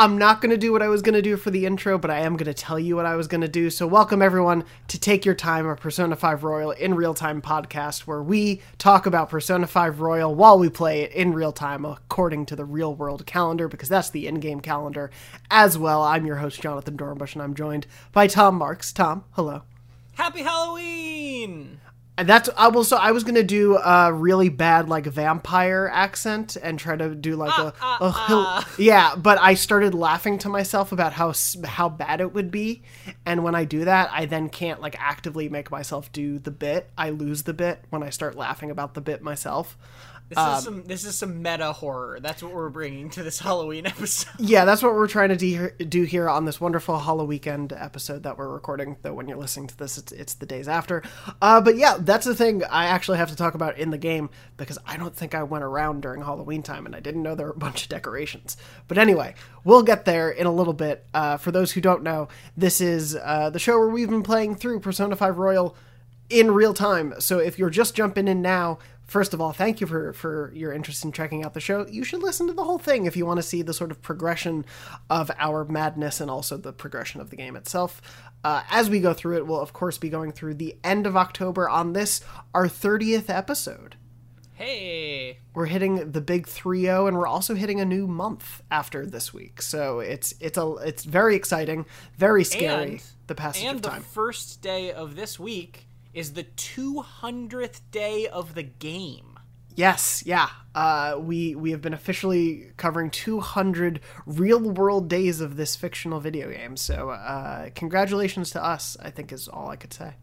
I'm not going to do what I was going to do for the intro, but I am going to tell you what I was going to do. So, welcome everyone to Take Your Time, a Persona 5 Royal in real time podcast where we talk about Persona 5 Royal while we play it in real time according to the real world calendar, because that's the in game calendar as well. I'm your host, Jonathan Dornbush, and I'm joined by Tom Marks. Tom, hello. Happy Halloween! And that's I will so I was gonna do a really bad like vampire accent and try to do like a, Ah, a ah, hill- ah. yeah, but I started laughing to myself about how how bad it would be, and when I do that, I then can't like actively make myself do the bit. I lose the bit when I start laughing about the bit myself. This Um, is some this is some meta horror. That's what we're bringing to this Halloween episode. Yeah, that's what we're trying to de- do here on this wonderful Halloween Weekend episode that we're recording. Though when you're listening to this, it's, it's the days after. Uh, but yeah, that's the thing I actually have to talk about in the game because I don't think I went around during Halloween time and I didn't know there were a bunch of decorations. But anyway, we'll get there in a little bit. Uh, for those who don't know, this is uh, the show where we've been playing through Persona 5 Royal in real time. So if you're just jumping in now, first of all, thank you for for your interest in checking out the show. You should listen to the whole thing if you want to see the sort of progression of our madness and also the progression of the game itself. Uh, as we go through it, we'll of course be going through the end of October on this our 30th episode. Hey, We're hitting the big 3-0 and we're also hitting a new month after this week. So it's it's a it's very exciting, very scary And- the passage and of the time. first day of this week is the 200th day of the game. Yes, yeah. Uh, we we have been officially covering 200 real world days of this fictional video game. So uh, congratulations to us. I think is all I could say.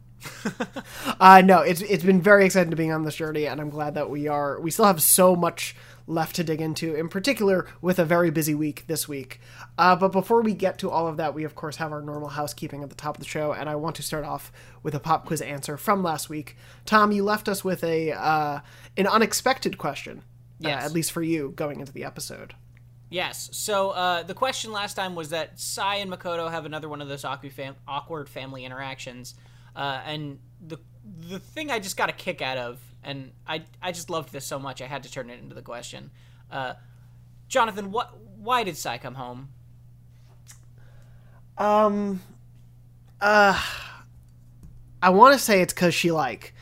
uh, no, it's it's been very exciting to being on this journey, and I'm glad that we are. We still have so much left to dig into, in particular with a very busy week this week. Uh, but before we get to all of that, we of course have our normal housekeeping at the top of the show, and I want to start off with a pop quiz answer from last week. Tom, you left us with a uh, an unexpected question. uh, at least for you going into the episode. Yes. So uh, the question last time was that Sae and Makoto have another one of those awkward family interactions, uh, and the the thing I just got a kick out of, and I I just loved this so much I had to turn it into the question. Uh, Jonathan, what why did Sae come home? Um, uh, I want to say it's because she like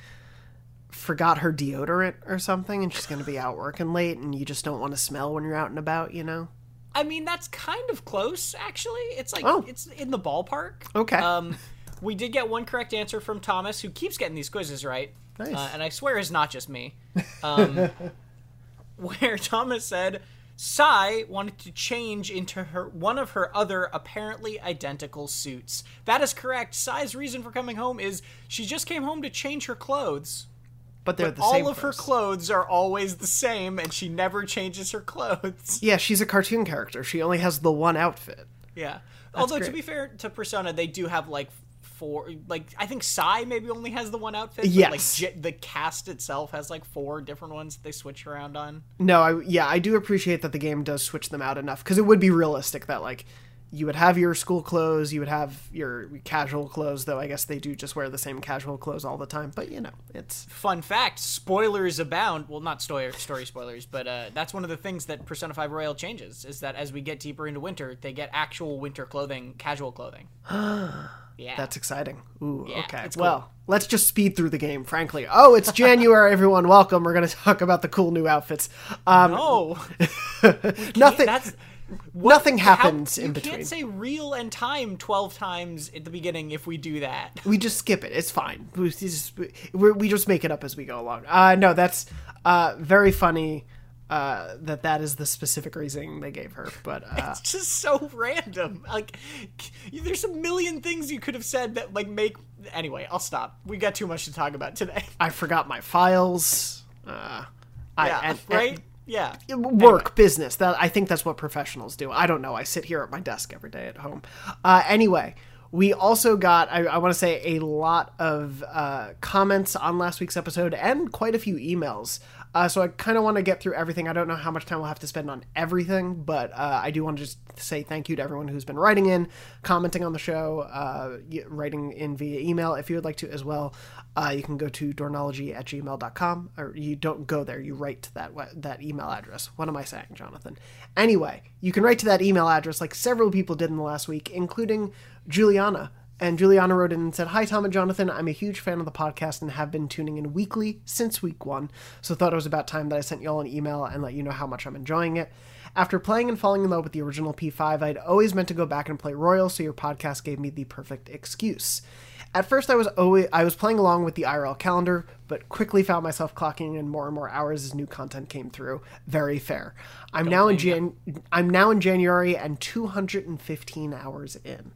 forgot her deodorant or something, and she's gonna be out working late, and you just don't want to smell when you're out and about, you know. I mean, that's kind of close, actually. It's like Oh. it's in the ballpark. Okay. Um, we did get one correct answer from Thomas, who keeps getting these quizzes right. Nice. Uh, and I swear it's not just me. Um, where Thomas said Sae wanted to change into her one of her other apparently identical suits. That is correct. Sae's reason for coming home is she just came home to change her clothes. But they're But the all same. of her clothes. are always the same, and she never changes her clothes. Yeah, she's a cartoon character. She only has the one outfit. Yeah. Although great. to be fair to Persona, they do have like four. Like I think Sae maybe only has the one outfit. Yes. Like j- the cast itself has like four different ones that they switch around on. No, I yeah, I do appreciate that the game does switch them out enough because it would be realistic that like you would have your school clothes, you would have your casual clothes, though I guess they do just wear the same casual clothes all the time. But you know, it's Fun fact: spoilers abound. Well, not story story spoilers, but uh, that's one of the things that Persona Five Royal changes is that as we get deeper into winter, they get actual winter clothing, casual clothing. yeah, That's exciting. Ooh, Yeah, okay. Well, let's just speed through the game, frankly. Oh, it's January, everyone. Welcome. We're going to talk about the cool new outfits. Um, no. nothing That's nothing how- happens in you between. can't say real and time twelve times at the beginning if we do that. we just skip it. It's fine. We just, we we just make it up as we go along. Uh, no, that's uh, very funny uh, that that is the specific reasoning they gave her. But uh, It's just so random. Like, there's a million things you could have said that like make. Anyway, I'll stop. We got too much to talk about today. I forgot my files. Uh, I, Yeah, and- right. yeah. and work business. That I think that's what professionals do. I don't know. I sit here at my desk every day at home. Uh, anyway. We also got, I, I want to say, a lot of uh, comments on last week's episode and quite a few emails Uh, so I kind of want to get through everything. I don't know how much time we'll have to spend on everything, but uh, I do want to just say thank you to everyone who's been writing in, commenting on the show, uh, writing in via email. If you would like to as well, uh, you can go to dornology at gmail.com, or you don't go there, you write to that, that email address. What am I saying, Jonathan? Anyway, you can write to that email address like several people did in the last week, including Juliana. And Juliana wrote in and said, Hi, Tom and Jonathan. I'm a huge fan of the podcast and have been tuning in weekly since week one. So thought it was about time that I sent y'all an email and let you know how much I'm enjoying it. After playing and falling in love with the original P5, I'd always meant to go back and play Royal, so your podcast gave me the perfect excuse. At first, I was always I was playing along with the IRL calendar, but quickly found myself clocking in more and more hours as new content came through. Very fair. I'm now in Jan- I'm now in January and 215 hours in.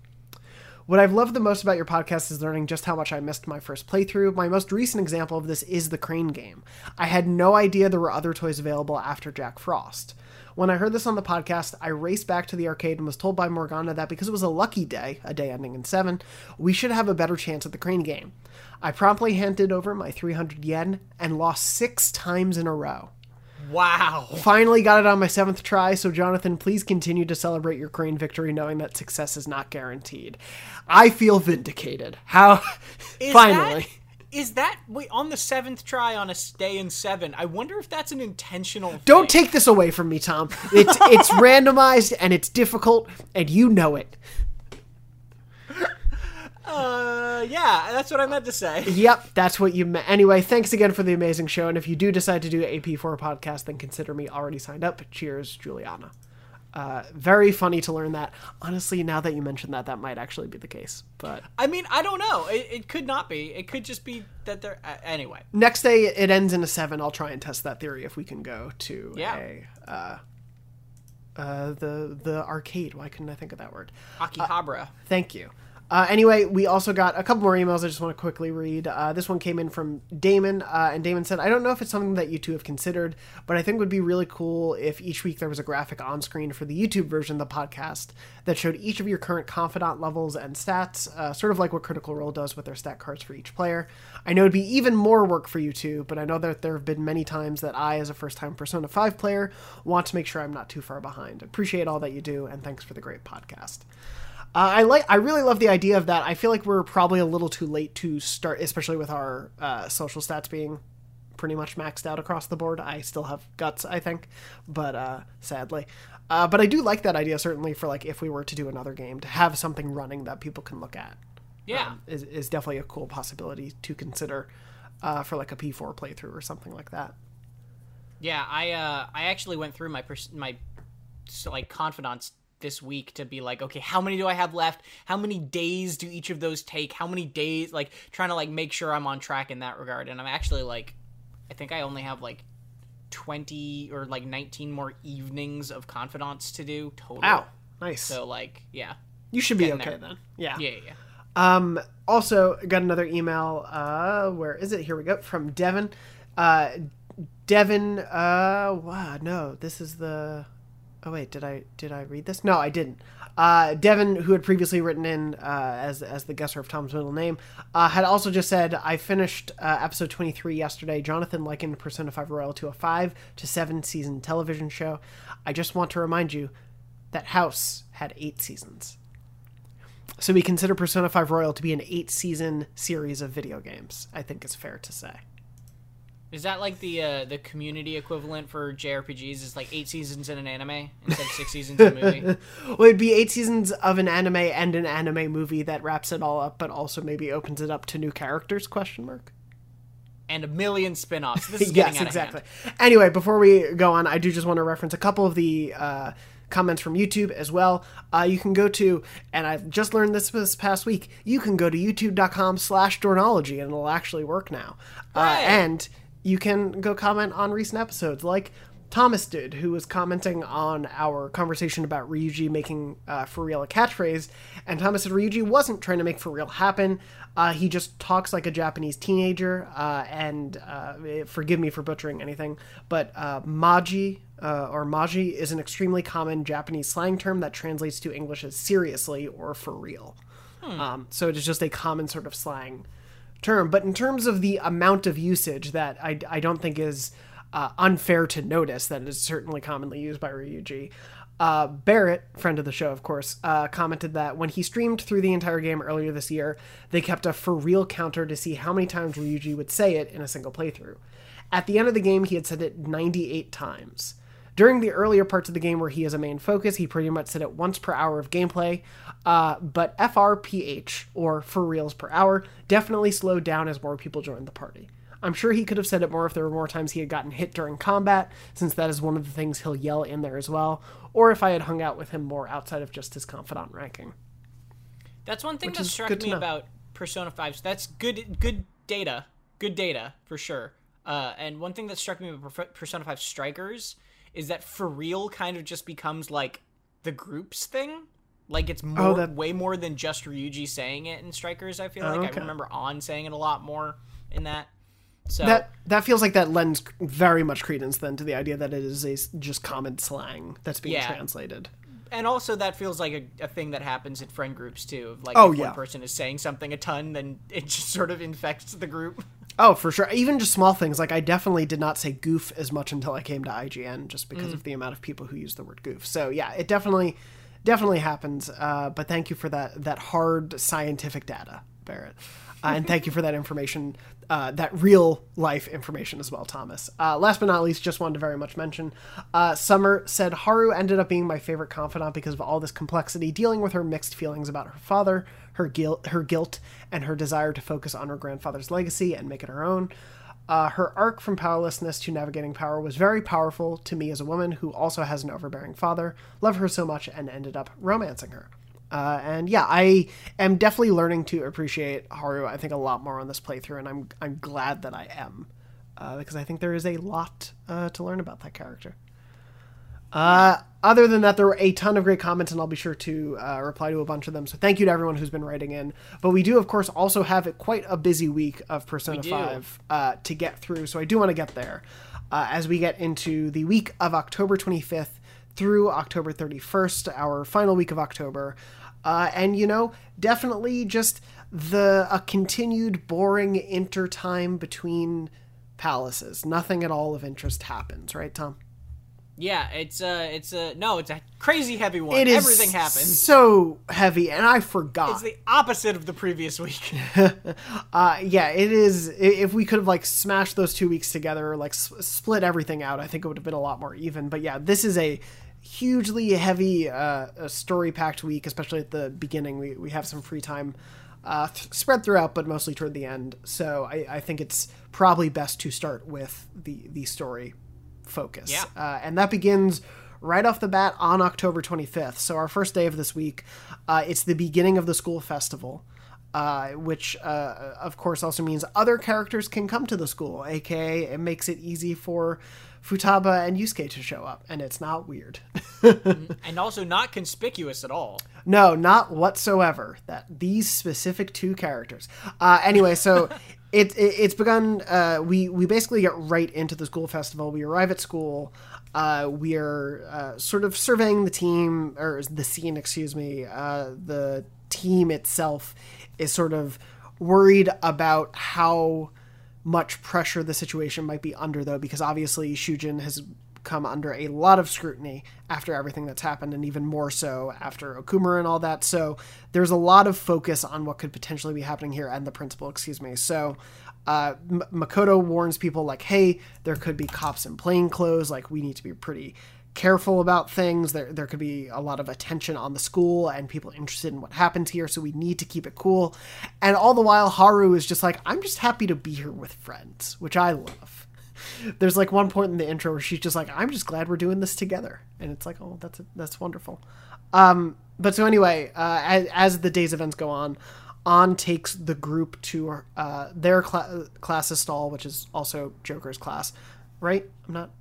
What I've loved the most about your podcast is learning just how much I missed my first playthrough. My most recent example of this is the Crane game. I had no idea there were other toys available after Jack Frost. When I heard this on the podcast, I raced back to the arcade and was told by Morgana that because it was a lucky day, a day ending in 7, we should have a better chance at the Crane game. I promptly handed over my 300 yen and lost six times in a row. Wow. Finally got it on my seventh try, so Jonathan, please continue to celebrate your crane victory knowing that success is not guaranteed. I feel vindicated. How Is finally. That, is that wait on the seventh try on a stay in seven? I wonder if that's an intentional. Don't thing. take this away from me, Tom. It's it's randomized and it's difficult and you know it. Uh, yeah, that's what I meant to say. Yep, that's what you meant. Anyway, thanks again for the amazing show. And if you do decide to do a P4 podcast, then consider me already signed up. Cheers, Juliana. Uh, very funny to learn that. Honestly, now that you mention that, that might actually be the case. But I mean, I don't know. It, it could not be. It could just be that they're uh, anyway. next day it ends in a seven. I'll try and test that theory if we can go to Yeah. a uh, uh, the the arcade. Why couldn't I think of that word? Akihabara. Thank you. Uh, anyway, we also got a couple more emails I just want to quickly read. Uh, this one came in from Damon, uh, and Damon said, I don't know if it's something that you two have considered, but I think would be really cool if each week there was a graphic on screen for the YouTube version of the podcast that showed each of your current confidant levels and stats, uh, sort of like what Critical Role does with their stat cards for each player. I know it'd be even more work for you two, but I know that there have been many times that I, as a first time Persona 5 player, want to make sure I'm not too far behind. Appreciate all that you do, and thanks for the great podcast. Uh, I like. I really love the idea of that. I feel like we're probably a little too late to start, especially with our uh, social stats being pretty much maxed out across the board. I still have guts, I think, but uh, sadly. Uh, but I do like that idea certainly for like if we were to do another game to have something running that people can look at. Yeah. um, is is definitely a cool possibility to consider uh, for like a P4 playthrough or something like that. Yeah, I uh I actually went through my pers- my so, like confidants this week to be like, okay, how many do I have left? How many days do each of those take? How many days like trying to like make sure I'm on track in that regard. And I'm actually like I think I only have like 20 or like 19 more evenings of confidants to do total. Ow, nice. So like, yeah. you should be okay there. then. Yeah. Yeah, yeah. Um, also got another email. Uh, where is it? Here we go from Devin. Uh, Devin. Uh, wow, no, this is the. Oh wait, did I did I read this? No, I didn't. Uh, Devin, who had previously written in uh, as as the guesser of Tom's middle name, uh, had also just said, "I finished uh, episode twenty three yesterday. Jonathan likened Persona Five Royal to a five to seven season television show. I just want to remind you that House had eight seasons." So we consider Persona 5 Royal to be an eight season series of video games, I think is fair to say. Is that like the uh, the community equivalent for JRPGs? Is like eight seasons in an anime instead of six seasons in a movie? Well, it'd be eight seasons of an anime and an anime movie that wraps it all up, but also maybe opens it up to new characters? Question mark. And a million spin-offs. This is getting yes, exactly. Anyway, before we go on, I do just want to reference a couple of the uh, comments from YouTube as well. Uh, you can go to, and I've just learned this this past week. You can go to YouTube.com/slash Dornology, and it'll actually work now. Uh, and you can go comment on recent episodes, like Thomas did, who was commenting on our conversation about Ryuji making uh, for real a catchphrase. And Thomas said Ryuji wasn't trying to make for real happen. Uh, he just talks like a Japanese teenager. Uh, and uh, forgive me for butchering anything, but uh, maji uh, or maji is an extremely common Japanese slang term that translates to English as seriously or for real. Um, so it is just a common sort of slang term. But in terms of the amount of usage that I, I don't think is uh, unfair to notice that is certainly commonly used by Ryuji. Uh, Barrett, friend of the show, of course, uh, commented that when he streamed through the entire game earlier this year, they kept a for real counter to see how many times Ryuji would say it in a single playthrough. At the end of the game, he had said it 98 times. During the earlier parts of the game where he is a main focus, he pretty much said it once per hour of gameplay, uh, but FRPH, or for reals per hour, definitely slowed down as more people joined the party. I'm sure he could have said it more if there were more times he had gotten hit during combat, since that is one of the things he'll yell in there as well, or if I had hung out with him more outside of just his confidant ranking. That's one thing Which that struck me about Persona 5. So That's good good data. Good data, for sure. Uh, and one thing that struck me about Persona 5 Strikers is that for real kind of just becomes like the groups thing. Like it's oh, more, oh, that... way more than just Ryuji saying it in Strikers. I feel like okay. I remember Ann saying it a lot more in that. So that that feels like that lends very much credence then to the idea that it is a just common slang that's being yeah. translated. And also that feels like a, a, thing that happens in friend groups too. Like oh, if yeah. one person is saying something a ton, then it just sort of infects the group. Oh, for sure. Even just small things like I definitely did not say goof as much until I came to IGN, just because mm. of the amount of people who use the word goof. So yeah, it definitely definitely happens. Uh, but thank you for that that hard scientific data, Barrett. Uh, and thank you for that information, uh, that real life information as well, Thomas. Uh, last but not least, just wanted to very much mention uh, Summer said Haru ended up being my favorite confidant because of all this complexity, dealing with her mixed feelings about her father, her guilt, her guilt, and her desire to focus on her grandfather's legacy and make it her own. Uh, her arc from powerlessness to navigating power was very powerful to me as a woman who also has an overbearing father. Love her so much and ended up romancing her. Uh, and yeah, I am definitely learning to appreciate Haru. I think a lot more on this playthrough, and I'm I'm glad that I am uh, because I think there is a lot uh, to learn about that character. Uh, other than that, there were a ton of great comments, and I'll be sure to uh, reply to a bunch of them. So thank you to everyone who's been writing in. But we do, of course, also have quite a busy week of Persona Five uh, to get through. So I do want to get there as we get into the week of October 25th through October 31st, our final week of October. Uh, and you know, definitely just the a continued boring intertime between palaces. Nothing at all of interest happens, right, Tom? Yeah, it's a, it's a no, it's a crazy heavy one. It is Everything happens. So heavy, and I forgot. It's the opposite of the previous week. uh, yeah, it is. If we could have like smashed those two weeks together, or like s- split everything out, I think it would have been a lot more even. But yeah, this is a hugely heavy uh, story packed week, especially at the beginning. We, we have some free time uh, th- spread throughout, but mostly toward the end. So I, I, think it's probably best to start with the, the story focus. Yeah. Uh, and that begins right off the bat on October 25th. So our first day of this week, uh, it's the beginning of the school festival. Uh, which uh, of course also means other characters can come to the school, aka it makes it easy for Futaba and Yusuke to show up, and it's not weird. and also not conspicuous at all. No, not whatsoever. That these specific two characters. Uh, anyway, so it, it, it's begun. Uh, we we basically get right into the school festival. We arrive at school. Uh, we are uh, sort of surveying the team or the scene. Excuse me. Uh, the team itself is sort of worried about how much pressure the situation might be under, though, because obviously Shujin has come under a lot of scrutiny after everything that's happened, and even more so after Okumura and all that. So there's a lot of focus on what could potentially be happening here, and the principal, excuse me. So uh, Makoto warns people like, "Hey, there could be cops in plain clothes. Like, we need to be pretty careful about things. There, there could be a lot of attention on the school and people interested in what happens here, so we need to keep it cool. And all the while, Haru is just like, I'm just happy to be here with friends, which I love. There's like one point in the intro where she's just like, I'm just glad we're doing this together. And it's like, oh, that's, that's wonderful. Um, but so anyway, uh, as, as the day's events go on, Ann takes the group to uh, their cl- class's stall, which is also Joker's class, right? I'm not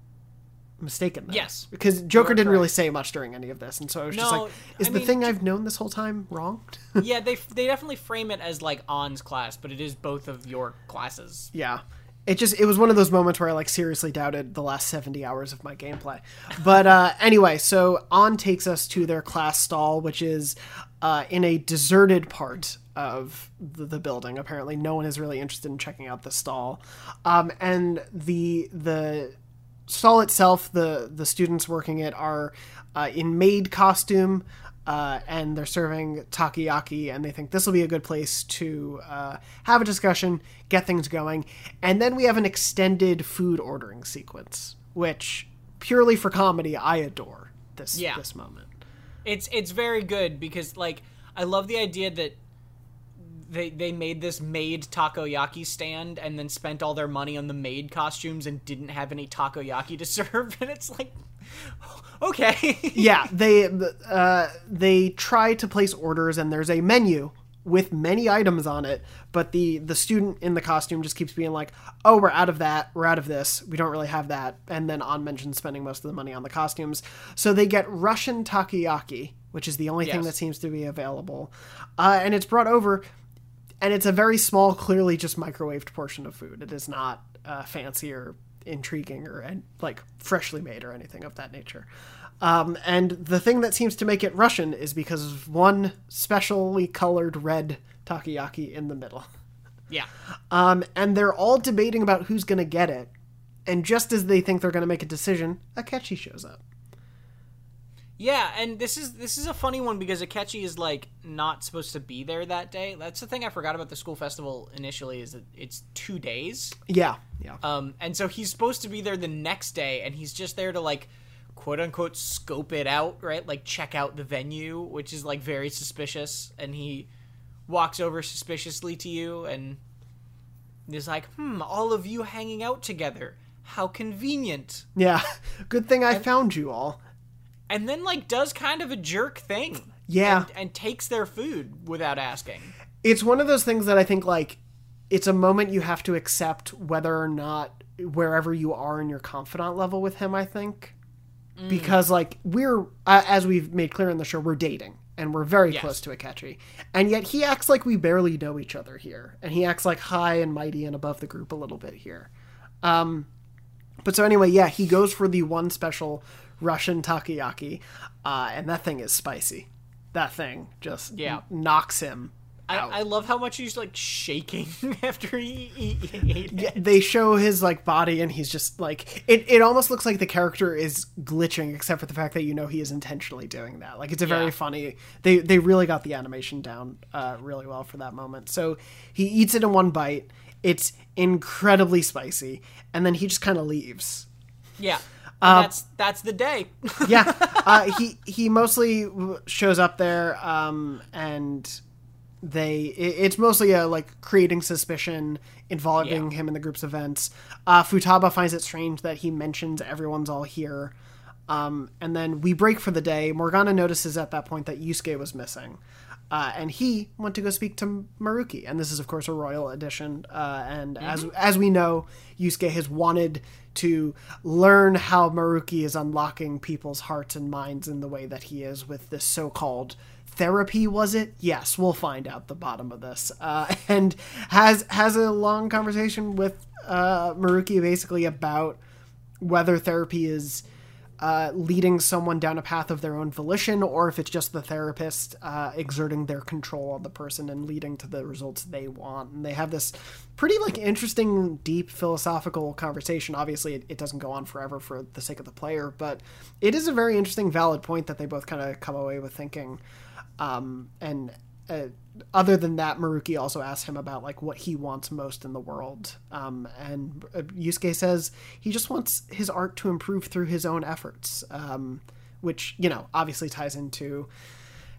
mistaken. There. Yes, because Joker didn't correct. really say much during any of this, and so I was no, just like, "Is I the mean, thing I've known this whole time wrong?" yeah, they they definitely frame it as like Ann's class, but it is both of your classes. Yeah, it just it was one of those moments where I like seriously doubted the last seventy hours of my gameplay. But uh, anyway, so Ann takes us to their class stall, which is uh, in a deserted part of the, the, building. Apparently, no one is really interested in checking out the stall, um, and the the stall itself, the the students working it are uh, in maid costume. Uh, and they're serving takoyaki, and they think this will be a good place to uh, have a discussion, get things going, and then we have an extended food ordering sequence, which purely for comedy I adore this Yeah. this moment. it's it's very good because like I love the idea that they they made this maid takoyaki stand and then spent all their money on the maid costumes and didn't have any takoyaki to serve and it's like okay yeah, they uh, they try to place orders, and there's a menu with many items on it, but the the student in the costume just keeps being like, "Oh, we're out of that. We're out of this. We don't really have that." And then Ann mentions spending most of the money on the costumes, so they get Russian takoyaki, which is the only thing that seems to be available, uh, and it's brought over. And it's a very small, clearly just microwaved portion of food. It is not uh, fancy or intriguing or and, like freshly made or anything of that nature. Um, and the thing that seems to make it Russian is because of one specially colored red takoyaki in the middle. yeah Um, and they're all debating about who's going to get it. And just as they think they're going to make a decision, Akechi shows up. Yeah and this is this is a funny one because Akechi is like not supposed to be there that day that's the thing I forgot about the school festival initially is that it's two days Yeah, yeah. Um, and so he's supposed to be there the next day, and he's just there to like, quote unquote, scope it out, right? Like check out the venue, which is like very suspicious. And he walks over suspiciously to you, and is like, "Hmm, all of you hanging out together. How convenient." yeah. Good thing I found you all. And then like does kind of a jerk thing. Yeah. And, and takes their food without asking. It's one of those things that I think like it's a moment you have to accept whether or not wherever you are in your confidant level with him, I think. Because like we're uh, as we've made clear in the show, we're dating and we're very Yes. close to Akechi. And yet he acts like we barely know each other here. And he acts like high and mighty and above the group a little bit here. Um but so anyway, yeah, he goes for the one special Russian takoyaki, uh, and that thing is spicy. That thing just Yeah. knocks him out. I, I love how much he's like shaking after he, he, he ate it. Yeah, they show his like body and he's just like it, it almost looks like the character is glitching except for the fact that you know he is intentionally doing that like it's a very Yeah. funny they they really got the animation down uh, really well for that moment so he eats it in one bite it's incredibly spicy and then he just kind of leaves Yeah. Uh, that's that's the day. yeah. Uh, he he mostly shows up there um and they it, it's mostly a like creating suspicion involving Yeah. him in the group's events. Uh futaba finds it strange that he mentions everyone's all here. Um and then we break for the day. Morgana notices at that point that yusuke was missing uh, and he went to go speak to Maruki, and this is of course a royal edition. Uh, and as as we know, Yusuke has wanted to learn how Maruki is unlocking people's hearts and minds in the way that he is with this so-called therapy. Was it? Yes, we'll find out the bottom of this. Uh, and has has a long conversation with uh, Maruki basically about whether therapy is uh, leading someone down a path of their own volition or if it's just the therapist uh, exerting their control on the person and leading to the results they want. And they have this pretty like interesting deep philosophical conversation. Obviously it, it doesn't go on forever for the sake of the player but it is a very interesting valid point that they both kind of come away with thinking. Um, and uh, other than that, Maruki also asks him about like what he wants most in the world, um, and uh, Yusuke says he just wants his art to improve through his own efforts, um, which you know obviously ties into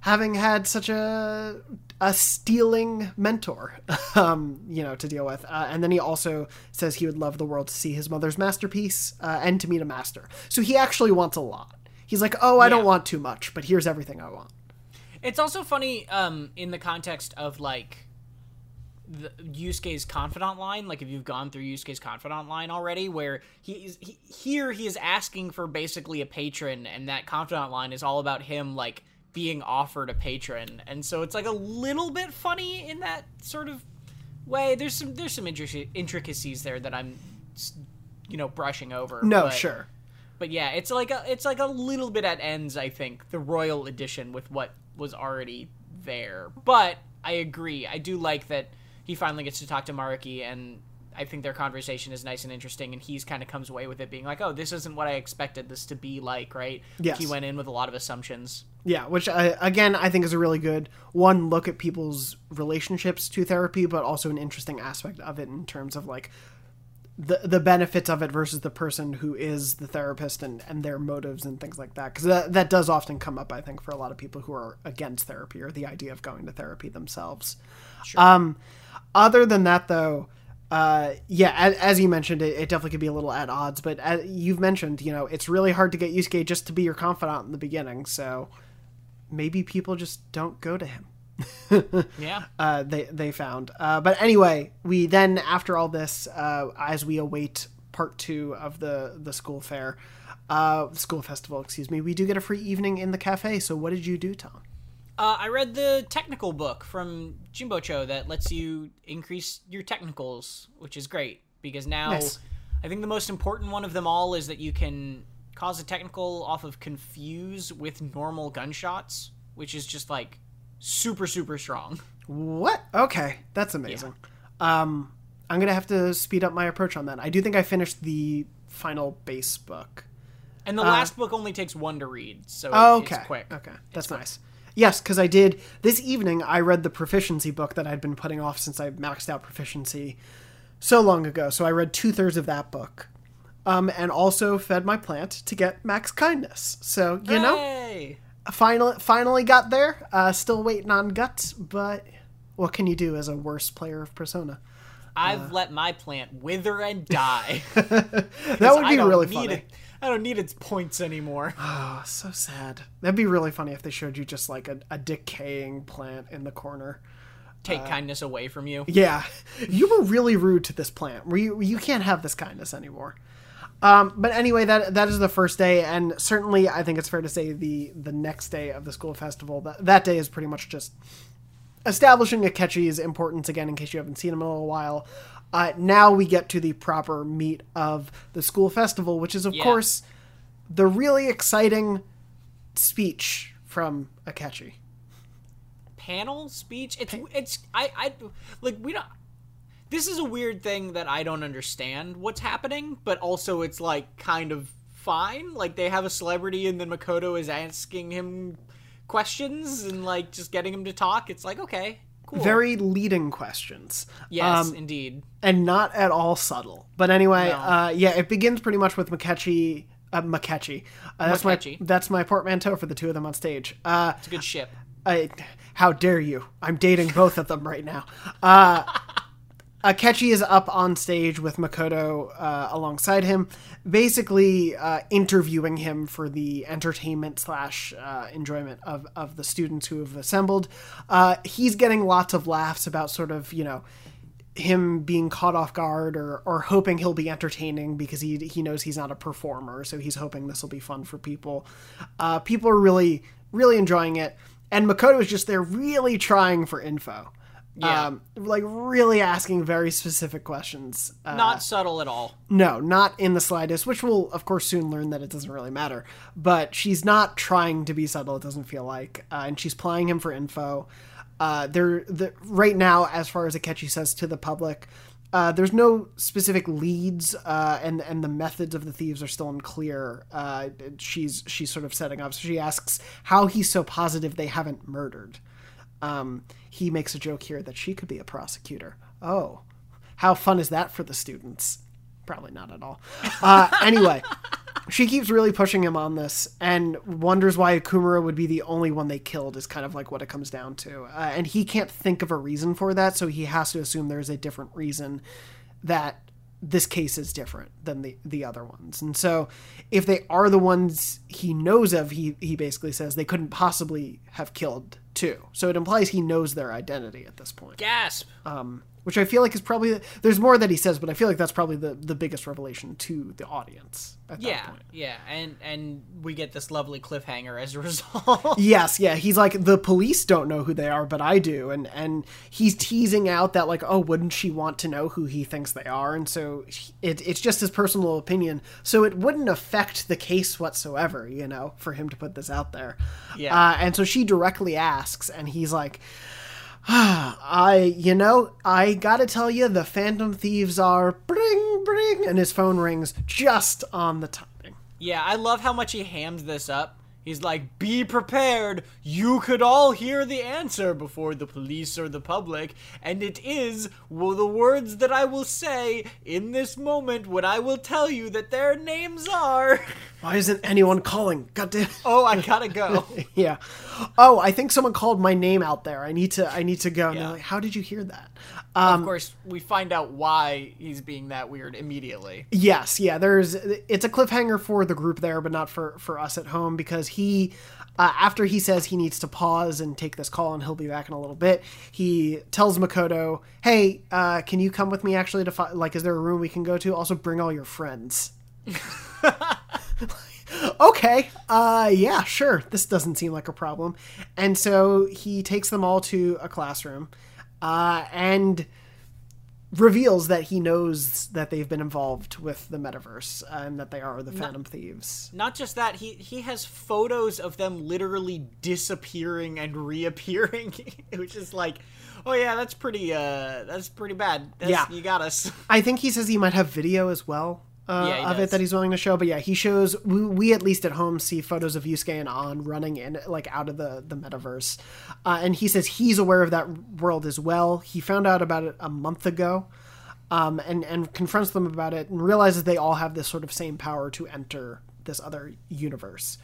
having had such a a stealing mentor, um, you know, to deal with. Uh, and then he also says he would love the world to see his mother's masterpiece uh, and to meet a master. So he actually wants a lot. He's like, oh, I don't want too much, but here's everything I want. It's also funny um, in the context of like the Yusuke's confidant line. Like if you've gone through Yusuke's confidant line already, where he is he, here, he is asking for basically a patron, and that confidant line is all about him like being offered a patron, and so it's like a little bit funny in that sort of way. There's some there's some intric- intricacies there that I'm you know brushing over. No, but- sure. but yeah, it's like a it's like a little bit at ends. I think the royal edition with what was already there. But I agree. I do like that he finally gets to talk to Maruki, and I think their conversation is nice and interesting, and he's kind of comes away with it being like, "Oh, this isn't what I expected this to be like." Right? Yes. He went in with a lot of assumptions. Yeah, which I, again I think is a really good one look at people's relationships to therapy, but also an interesting aspect of it in terms of like the the benefits of it versus the person who is the therapist and, and their motives and things like that because that, that does often come up I think for a lot of people who are against therapy or the idea of going to therapy themselves. Um, other than that though, uh, yeah, as, as you mentioned, it, it definitely could be a little at odds. But as you've mentioned, you know, it's really hard to get Yusuke just to be your confidant in the beginning. So maybe people just don't go to him. Yeah. Uh, they they found. Uh, but anyway, we then after all this, uh, as we await part two of the the school fair, uh, school festival, excuse me, we do get a free evening in the cafe. So what did you do, Tom? Uh, I read the technical book from Jimbocho that lets you increase your technicals, which is great because now Nice. I think the most important one of them all is that you can cause a technical off of confuse with normal gunshots, which is just like super super strong. What? Okay, that's amazing. Um, I'm gonna have to speed up my approach on that. I do think I finished the final base book. And the last book only takes one to read, so Oh, it's okay. quick. Okay, that's nice. Yes, because I did this evening. I read the proficiency book that I'd been putting off since I maxed out proficiency so long ago. So I read two thirds of that book, um, and also fed my plant to get max kindness. So you know! Finally, finally got there. Uh, still waiting on guts, but what can you do as a worse player of Persona? I've let my plant wither and die. That would be really funny. It. I don't need its points anymore. Oh, so sad. That'd be really funny if they showed you just like a, a decaying plant in the corner. Take kindness away from you. Yeah, you were really rude to this plant. You you can't have this kindness anymore. Um, but anyway, that that is the first day, and certainly I think it's fair to say the the next day of the school festival that that day is pretty much just establishing Akechi's importance again. In case you haven't seen him in a little while, uh, now we get to the proper meat of the school festival, which is of Yeah. course the really exciting speech from Akechi. panel speech it's it's i i like we don't this is a weird thing that i don't understand what's happening but also it's like kind of fine like they have a celebrity and then makoto is asking him questions and like just getting him to talk it's like okay cool Very leading questions. yes um, indeed and not at all subtle. But anyway, No. uh, yeah, it begins pretty much with Makechi. Uh, Makechi. Uh, that's Makechi. my that's my portmanteau for the two of them on stage. Uh, it's a good ship I, how dare you? I'm dating both of them right now. Uh, Akechi is up on stage with Makoto uh, alongside him, basically uh, interviewing him for the entertainment slash uh, enjoyment of, of the students who have assembled. Uh, he's getting lots of laughs about sort of, you know, him being caught off guard or, or hoping he'll be entertaining because he, he knows he's not a performer, so he's hoping this will be fun for people. Uh, people are really, really enjoying it. And Makoto is just there really trying for info. Yeah. Um, like really asking very specific questions. Uh, not subtle at all no, not in the slightest, which we'll, of course, soon learn that it doesn't really matter. But she's not trying to be subtle, it doesn't feel like. Uh, and she's plying him for info. Uh, there, the, right now, as far as Akechi says to the public, uh, there's no specific leads, uh, and and the methods of the thieves are still unclear. Uh, she's she's sort of setting up. So she asks how he's so positive they haven't murdered. Um, he makes a joke here that she could be a prosecutor. Oh, how fun is that for the students? Probably not at all. Uh, anyway, she keeps really pushing him on this and wonders why Kumura would be the only one they killed, is kind of like what it comes down to. Uh, and he can't think of a reason for that, so he has to assume there's a different reason that this case is different than the, the other ones. And so if they are the ones he knows of, he, he basically says they couldn't possibly have killed two. So it implies he knows their identity at this point gasp um, which I feel like is probably there's more that he says, but I feel like that's probably the, the biggest revelation to the audience at that yeah point. yeah and and we get this lovely cliffhanger as a result Yes, yeah, he's like the police don't know who they are, but I do, and and he's teasing out that like, oh, wouldn't she want to know who he thinks they are? And so it, it's just his personal opinion, so it wouldn't affect the case whatsoever, you know, for him to put this out there. Yeah. uh, and so she directly asks, and he's like. I, you know, I gotta tell you, the Phantom Thieves are bring, bring, and his phone rings just on the timing. Yeah, I love how much he hams this up. He's like, be prepared. You could all hear the answer before the police or the public. And it is well, the words that I will say in this moment when I will tell you that their names are. Why isn't anyone calling? God damn. Oh, I gotta go. yeah. Oh, I think someone called my name out there. I need to. I need to go. And Yeah. they're like, How did you hear that? of course, we find out why he's being that weird immediately. Yes, yeah. There's it's a cliffhanger for the group there, but not for for us at home because he. Uh, after he says he needs to pause and take this call and he'll be back in a little bit, he tells Makoto, "Hey, uh, can you come with me? Actually, to fi- like, is there a room we can go to? Also, bring all your friends." okay, uh, yeah, sure. This doesn't seem like a problem, and so he takes them all to a classroom, uh, and reveals that he knows that they've been involved with the metaverse and that they are the Phantom Thieves. Not just that, he he has photos of them literally disappearing and reappearing, which is like, oh yeah, that's pretty uh that's pretty bad. That's, Yeah. you got us. I think he says he might have video as well. Uh, Yeah, of does. it that he's willing to show, but yeah, he shows. We, we at least at home see photos of Yusuke and Ann running in, like out of the the metaverse, uh, and he says he's aware of that world as well. He found out about it a month ago, um, and and confronts them about it, and realizes they all have this sort of same power to enter this other universe.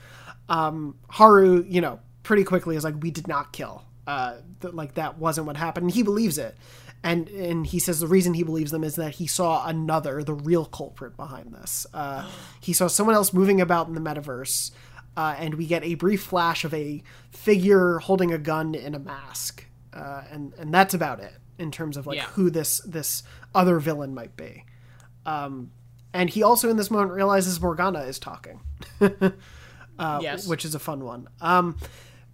Um, Haru, you know, pretty quickly is like, we did not kill. Uh, th- like that wasn't what happened. And he believes it, and and he says the reason he believes them is that he saw another, the real culprit behind this. Uh, he saw someone else moving about in the metaverse, uh, and we get a brief flash of a figure holding a gun in a mask, uh, and and that's about it in terms of like Yeah. who this this other villain might be. Um, and he also in this moment realizes Morgana is talking. uh, Yes. which is a fun one. Um,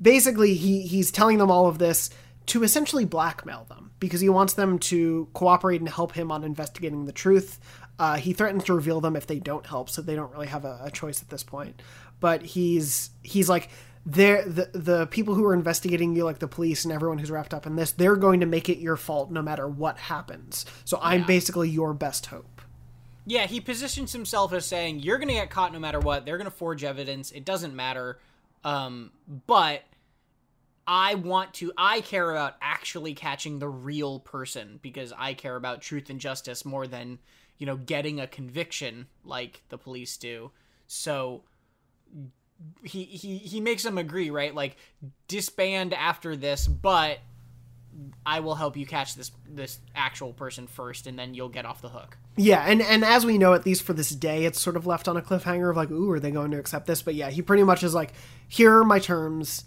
basically, he he's telling them all of this to essentially blackmail them because he wants them to cooperate and help him on investigating the truth. Uh, he threatens to reveal them if they don't help, so they don't really have a, a choice at this point. But he's he's like they're the the people who are investigating you, like the police and everyone who's wrapped up in this, they're going to make it your fault no matter what happens. So I'm Yeah. basically your best hope. Yeah, he positions himself as saying, "You're gonna get caught no matter what. They're gonna forge evidence. It doesn't matter. Um, but I want to. I care about actually catching the real person because I care about truth and justice more than you know getting a conviction like the police do. So." He, he he makes them agree, right? Like disband after this, but I will help you catch this this actual person first, and then you'll get off the hook. Yeah, and and as we know, at least for this day, it's sort of left on a cliffhanger of like, ooh, are they going to accept this? But yeah, he pretty much is like, here are my terms.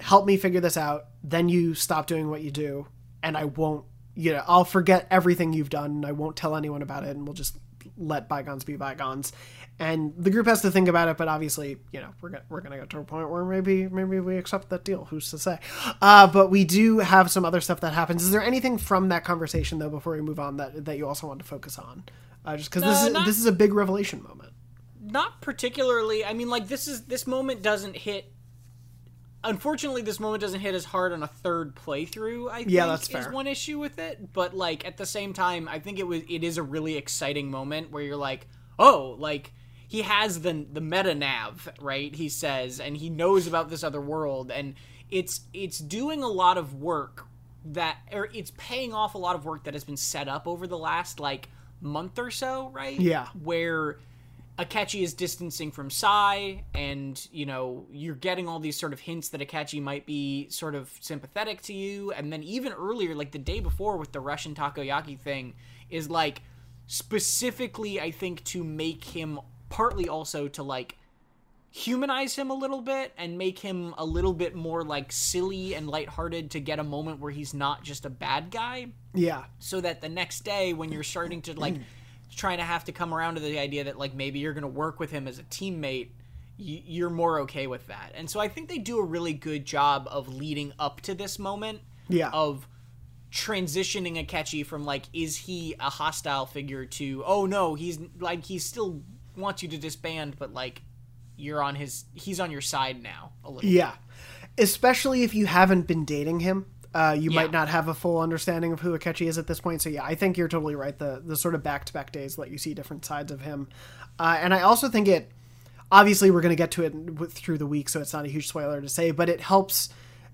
Help me figure this out. Then you stop doing what you do, and I won't. You know, I'll forget everything you've done, and I won't tell anyone about it, and we'll just let bygones be bygones. And the group has to think about it, but obviously, you know, we're gonna, we're gonna get to a point where maybe maybe we accept that deal. Who's to say? Uh, but we do have some other stuff that happens. Is there anything from that conversation though, before we move on, that that you also want to focus on? Uh, just because this Uh, is not- this is a big revelation moment. not particularly i mean like this is this moment doesn't hit unfortunately this moment doesn't hit as hard on a third playthrough i think Yeah, that's fair. is one issue with it but like at the same time i think it was it is a really exciting moment where you're like oh like he has the the meta nav right he says and he knows about this other world and it's it's doing a lot of work that or it's paying off a lot of work that has been set up over the last like month or so right Yeah. where Akechi is distancing from Sae, and you know you're getting all these sort of hints that Akechi might be sort of sympathetic to you, and then even earlier, like the day before with the Russian takoyaki thing, is like specifically I think to make him partly also to like humanize him a little bit and make him a little bit more like silly and lighthearted to get a moment where he's not just a bad guy. Yeah, so that the next day when you're starting to like trying to have to come around to the idea that like maybe you're going to work with him as a teammate you're more okay with that and so i think they do a really good job of leading up to this moment yeah, of transitioning Akechi from like is he a hostile figure to oh no he's like he still wants you to disband but like you're on his he's on your side now a little yeah. Especially if you haven't been dating him. Uh, you Yeah. might not have a full understanding of who Akechi is at this point. So yeah, I think you're totally right. The the sort of back to back days let you see different sides of him, uh, and I also think it. Obviously, we're going to get to it through the week, so it's not a huge spoiler to say, but it helps.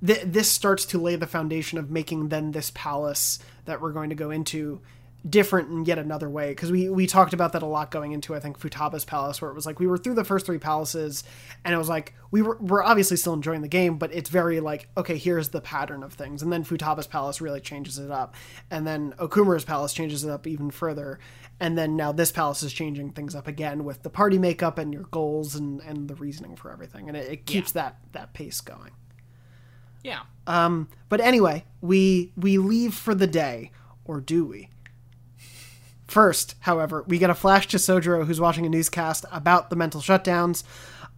Th- this starts to lay the foundation of making then this palace that we're going to go into different in yet another way because we we talked about that a lot going into I think Futaba's palace where it was like we were through the first three palaces and it was like we were we're obviously still enjoying the game but it's very like okay here's the pattern of things and then Futaba's palace really changes it up and then Okumura's palace changes it up even further and then now this palace is changing things up again with the party makeup and your goals and and the reasoning for everything and it, it keeps that that pace going Yeah. um, but anyway, we we leave for the day, or do we? First, however, we get a flash to Sojiro who's watching a newscast about the mental shutdowns,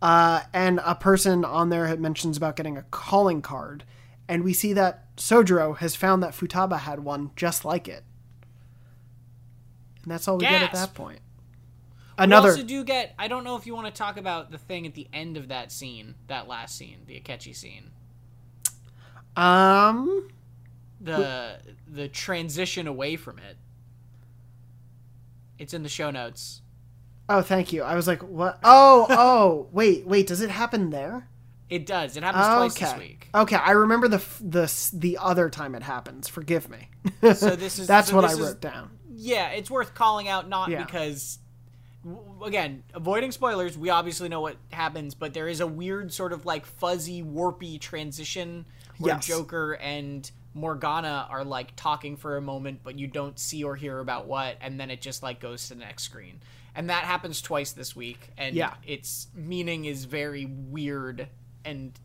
uh, and a person on there mentions about getting a calling card, and we see that Sojiro has found that Futaba had one just like it, and that's all we get at that point. Another. We also do get. I don't know if you want to talk about the thing at the end of that scene, that last scene, the Akechi scene, um. the the transition away from it. It's in the show notes. Oh, thank you. I was like, what? Oh, oh, wait, wait. Does it happen there? It does. It happens twice this okay. week. Okay, I remember the the the other time it happens. Forgive me. So this is That's so what this I is- wrote down. Yeah, it's worth calling out not Yeah. because again, avoiding spoilers, we obviously know what happens, but there is a weird sort of like fuzzy warpy transition where Yes. Joker and Morgana are like talking for a moment, but you don't see or hear about what, and then it just like goes to the next screen. And that happens twice this week, and Yeah. its meaning is very weird and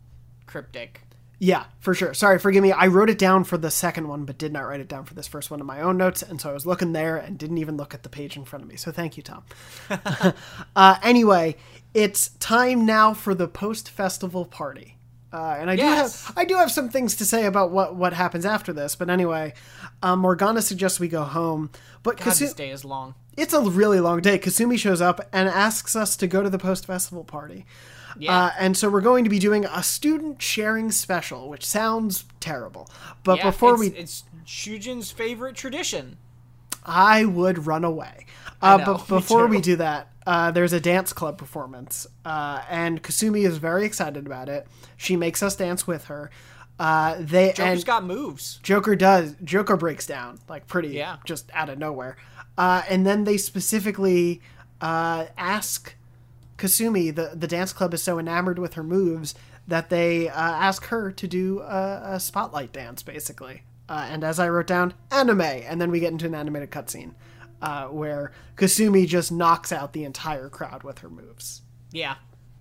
cryptic. Yeah, for sure. Sorry, forgive me. I wrote it down for the second one, but did not write it down for this first one in my own notes, and so I was looking there and didn't even look at the page in front of me. So thank you, Tom. uh, anyway, it's time now for the post festival party. Uh, and I do have I do have some things to say about what, what happens after this, but anyway, um, Morgana suggests we go home. But God, Kasu- this day is long. it's a really long day. Kasumi shows up and asks us to go to the post festival party. Yeah. Uh, and so we're going to be doing a student sharing special, which sounds terrible. But yeah, before it's, we, it's Shujin's favorite tradition. I would run away. Uh, but before we do that, uh, there's a dance club performance, uh, and Kasumi is very excited about it. She makes us dance with her. Uh, they Joker's got moves. Joker does. Joker breaks down like pretty, Yeah. just out of nowhere. Uh, and then they specifically uh, ask Kasumi. the The dance club is so enamored with her moves that they uh, ask her to do a, a spotlight dance, basically. Uh, and as I wrote down, anime, and then we get into an animated cutscene uh, where Kasumi just knocks out the entire crowd with her moves, Yeah.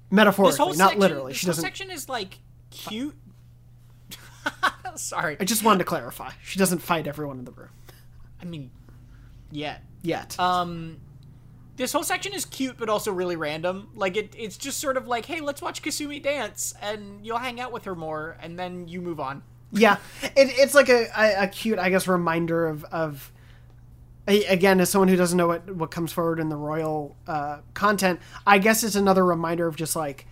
metaphorically, not section, literally. This She whole doesn't. section is like cute. Sorry. I just wanted to clarify. She doesn't fight everyone in the room I mean, yet, yet. Um, this whole section is cute, but also really random. Like it, it's just sort of like, hey, let's watch Kasumi dance, and you'll hang out with her more, and then you move on. yeah it, it's like a, a, a cute i guess reminder of of again as someone who doesn't know what what comes forward in the royal uh, content i guess it's another reminder of just like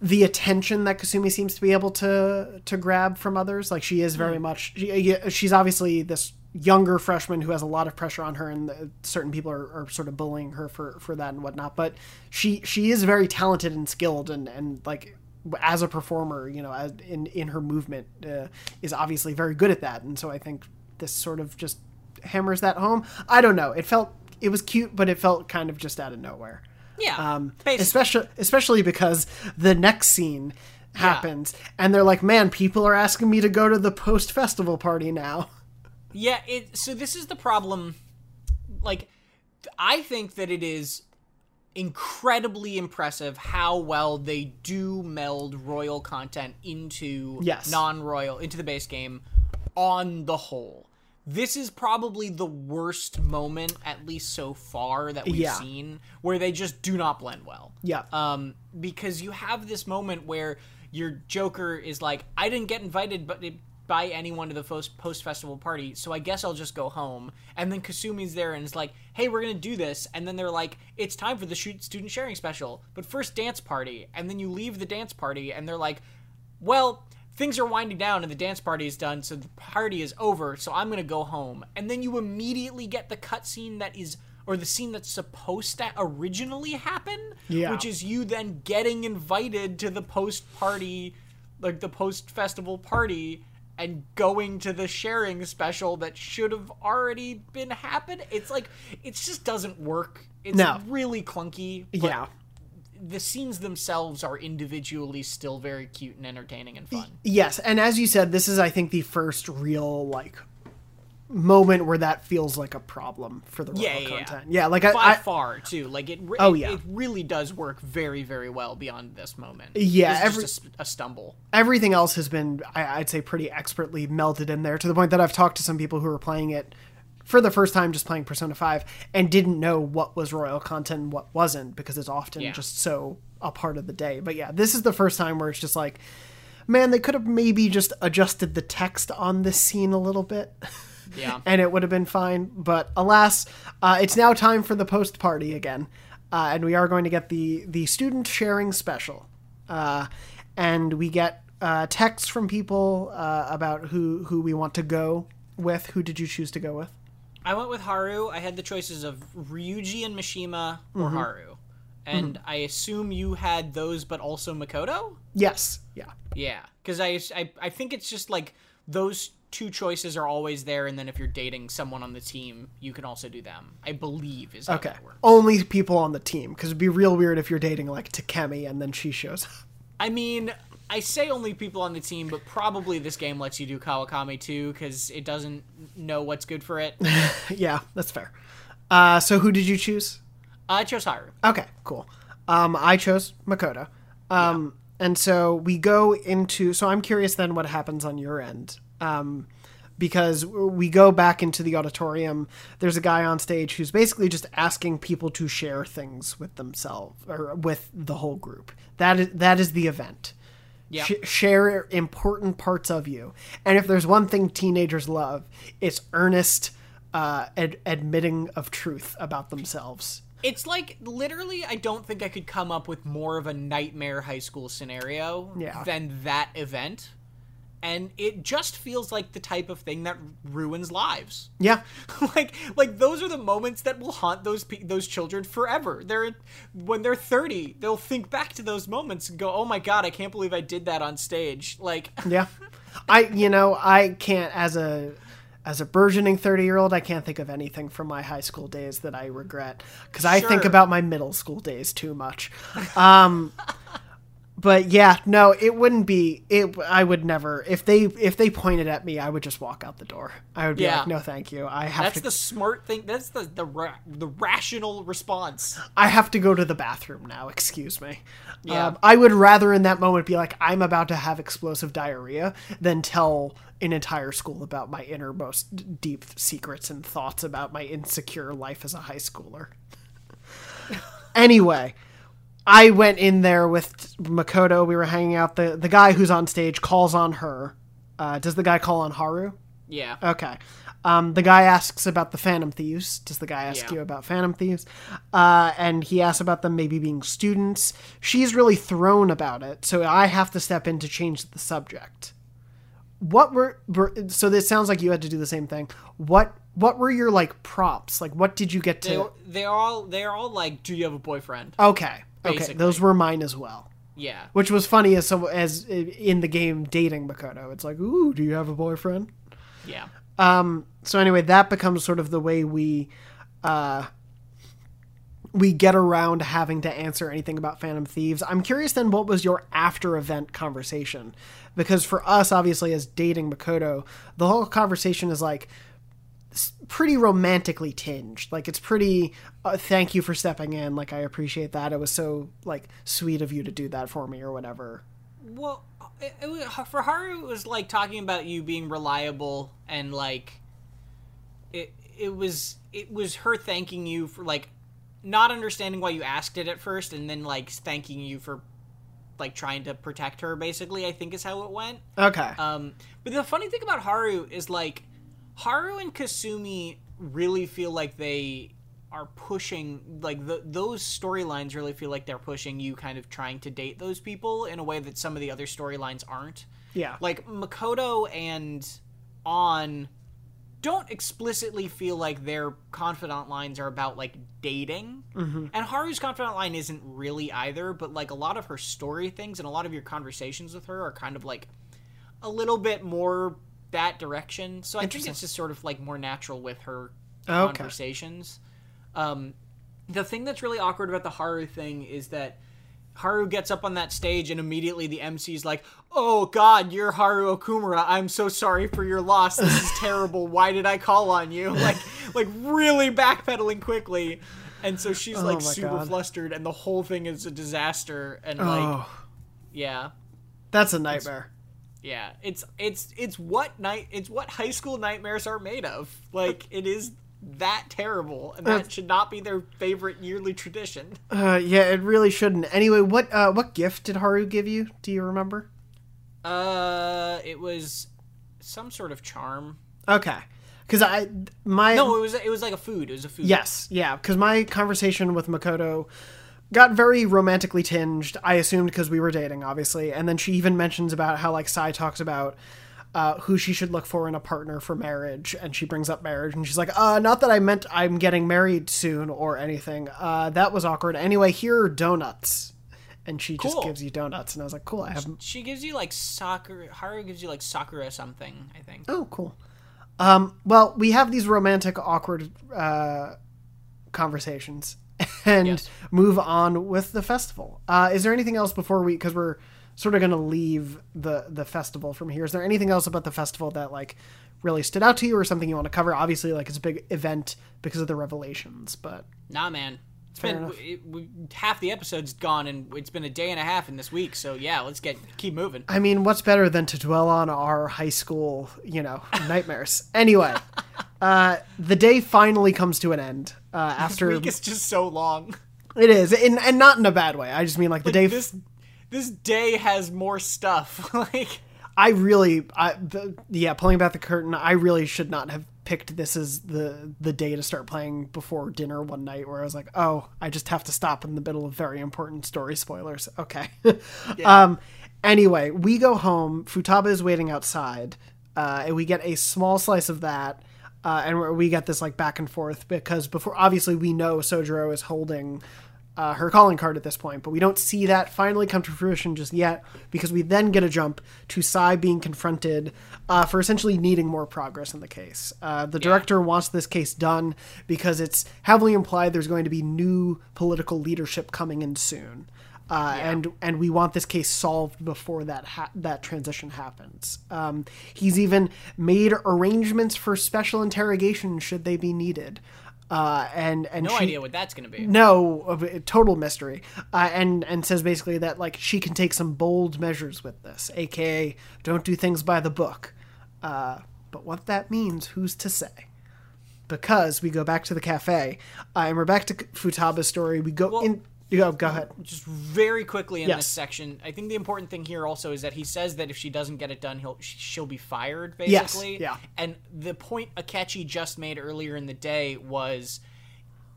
the attention that kasumi seems to be able to to grab from others. Like she is very much she, she's obviously this younger freshman who has a lot of pressure on her and the, certain people are, are sort of bullying her for for that and whatnot. But she she is very talented and skilled and and like as a performer you know as in in her movement uh, is obviously very good at that. And so i think this sort of just hammers that home i don't know it felt it was cute but it felt kind of just out of nowhere Yeah. um, basically. especially especially because the next scene happens and they're like man people are asking me to go to the post festival party now Yeah, it so this is the problem like I think that it is incredibly impressive how well they do meld royal content into Yes. non-royal into the base game on the whole. This is probably the worst moment at least so far that we've Yeah. seen where they just do not blend well yeah um, because you have this moment where your Joker is like, I didn't get invited, but by anyone to the post festival party, so I guess I'll just go home. And then Kasumi's there and is like, Hey, we're gonna do this. And then they're like, It's time for the shoot student sharing special, but first dance party. And then you leave the dance party, and they're like, Well. Things are winding down and the dance party is done, so the party is over, so I'm gonna go home. And then you immediately get the cutscene that is or the scene that's supposed to originally happen. Yeah. Which is you then getting invited to the post party like the post festival party and going to the sharing special that should have already been happened. It's like it just doesn't work. It's No. really clunky. Yeah. The scenes themselves are individually still very cute and entertaining and fun. Yes, and as you said, this is I think the first real like moment where that feels like a problem for the Yeah, yeah, yeah. content. Yeah, like I, By I far, too. Like it. re- Oh, yeah. It really does work very, very well beyond this moment. Yeah, every- just a, a stumble. everything else has been I, I'd say pretty expertly melted in there to the point that I've talked to some people who are playing it for the first time just playing Persona 5 and didn't know what was royal content and what wasn't because it's often Yeah. just so a part of the day. But yeah, this is the first time where it's just like man, they could have maybe just adjusted the text on this scene a little bit. Yeah. and it would have been fine. But alas, uh, it's now time for the post party again, uh, and we are going to get the the student sharing special, uh, and we get uh, texts from people uh, about who who we want to go with. Who did you choose to go with? I went with Haru. I had the choices of Ryuji and Mishima or Mm-hmm. Haru. And I assume you had those, but also Makoto? Yes, yeah, Yeah. Because I, I, I think it's just like those two choices are always there, and then if you're dating someone on the team, you can also do them. I believe is okay. Only people on the team because it'd be real weird if you're dating like Takemi and then she shows up. I mean, I say only people on the team, but probably this game lets you do Kawakami too, because it doesn't know what's good for it. yeah, that's fair. Uh, so who did you choose? I chose Haru. Okay, cool. Um, I chose Makoto. Um, and so we go into. So I'm curious then what happens on your end. Um, because we go back into the auditorium. There's a guy on stage who's basically just asking people to share things with themselves or with the whole group. That is that is the event. Yeah. Sh- share important parts of you. And if there's one thing teenagers love, it's earnest uh, ad- admitting of truth about themselves. It's like literally, I don't think I could come up with more of a nightmare high school scenario Yeah. than that event. And it just feels like the type of thing that ruins lives. Yeah. like, like those are the moments that will haunt those pe- those children forever. They're when they're thirty, they'll think back to those moments and go, "Oh my god, I can't believe I did that on stage." Like, Yeah. I you know, I can't as a as a burgeoning 30-year-old, I can't think of anything from my high school days that I regret cuz I think about my middle school days too much. Um but yeah, no, it wouldn't be it I would never if they if they pointed at me, I would just walk out the door. I would be Yeah. like, "No, thank you. I have that's to the smart thing. That's the the ra- the rational response. I have to go to the bathroom now. Excuse me. Yeah. Um, I would rather in that moment be like, I'm about to have explosive diarrhea than tell an entire school about my innermost deep secrets and thoughts about my insecure life as a high schooler. anyway, I went in there with Makoto. We were hanging out. The, the guy who's on stage calls on her. Uh, does the guy call on Haru? Yeah. Okay. Um, the guy asks about the Phantom Thieves. Does the guy ask Yeah. you about Phantom Thieves? Uh, and he asks about them maybe being students. She's really thrown about it, so I have to step in to change the subject. What were, were so? This sounds like you had to do the same thing. What what were your like props? Like, what did you get They to? they're all they're all like, "Do you have a boyfriend?" Okay, okay, those were mine as well. Yeah. Which was funny as so as in the game dating Makoto. It's like, ooh, do you have a boyfriend? Yeah. Um, so anyway, that becomes sort of the way we uh, we get around having to answer anything about Phantom Thieves. I'm curious then, what was your after event conversation? Because for us, obviously, as dating Makoto, the whole conversation is like pretty romantically tinged. Like it's pretty. Uh, thank you for stepping in. Like I appreciate that. It was so like sweet of you to do that for me or whatever. Well, it, it was, for Haru, it was like talking about you being reliable and like it. It was it was her thanking you for like not understanding why you asked it at first, and then like thanking you for like trying to protect her. Basically, I think is how it went. Okay. Um, but the funny thing about Haru is like Haru and Kasumi really feel like they are pushing like the, those storylines really feel like they're pushing you kind of trying to date those people in a way that some of the other storylines aren't. Yeah. Like Makoto and On don't explicitly feel like their confidant lines are about like dating. Mm-hmm. And Haru's confidant line isn't really either, but like a lot of her story things and a lot of your conversations with her are kind of like a little bit more that direction. So I think it's just sort of like more natural with her Okay. conversations. Um, the thing that's really awkward about the Haru thing is that Haru gets up on that stage and immediately the MC's like, "Oh God, you're Haru Okumura. I'm so sorry for your loss. This is terrible. Why did I call on you?" Like, like really backpedaling quickly, and so she's like Oh my super God. flustered, and the whole thing is a disaster. And like, Oh, yeah, that's a nightmare. Yeah, it's it's it's what night it's what high school nightmares are made of. Like, it is that terrible, and that should not be their favorite yearly tradition. Uh, yeah, it really shouldn't. Anyway, what uh, what gift did Haru give you? Do you remember? Uh, it was some sort of charm. Okay, because I my No, it was it was like a food. It was a food. Yes, yeah, because my conversation with Makoto got very romantically tinged. I assumed because we were dating, obviously, and then she even mentions about how like Sae talks about uh, who she should look for in a partner for marriage, and she brings up marriage, and she's like, "Uh, not that I meant I'm getting married soon or anything. Uh, that was awkward. Anyway, here are donuts." And she just gives you donuts, and I was like, "Cool, I have She gives you like soccer. Haru gives you like sakura something. I think. Oh, cool. Um, well, we have these romantic, awkward uh, conversations and Yes. move on with the festival. Uh, is there anything else before we? Because we're sort of going to leave the the festival from here. Is there anything else about the festival that like really stood out to you, or something you want to cover? Obviously, like it's a big event because of the revelations, but Nah, man. It's Fair been we, half the episode's gone, and it's been a day and a half in this week. So yeah, let's get keep moving. I mean, what's better than to dwell on our high school, you know, nightmares? Anyway, uh, the day finally comes to an end uh, This after week is just so long. It is, and, and not in a bad way. I just mean like the day. This this day has more stuff. like I really, I the, yeah, pulling back the curtain. I really should not have picked this as the the day to start playing before dinner one night, where I was like, oh, I just have to stop in the middle of very important story spoilers. Okay. um. Anyway, we go home. Futaba is waiting outside, uh, and we get a small slice of that. Uh, and we- we get this like back and forth because before obviously we know Sojiro is holding uh, her calling card at this point, but we don't see that finally come to fruition just yet because we then get a jump to Sae being confronted uh, for essentially needing more progress in the case. Uh, the director wants this case done because it's heavily implied there's going to be new political leadership coming in soon. Uh, and and we want this case solved before that ha- that transition happens. Um, he's even made arrangements for special interrogation should they be needed. Uh, and and no she, idea what that's gonna be. no, of a total mystery. Uh, and and says basically that like she can take some bold measures with this, aka don't do things by the book. Uh, but what that means, who's to say? Because we go back to the cafe, uh, and we're back to Futaba's story. We go in. You go. Go ahead. just very quickly in Yes. this section. I think the important thing here also is that he says that if she doesn't get it done, he'll she'll be fired. Yes, Basically, yeah. And the point Akechi just made earlier in the day was,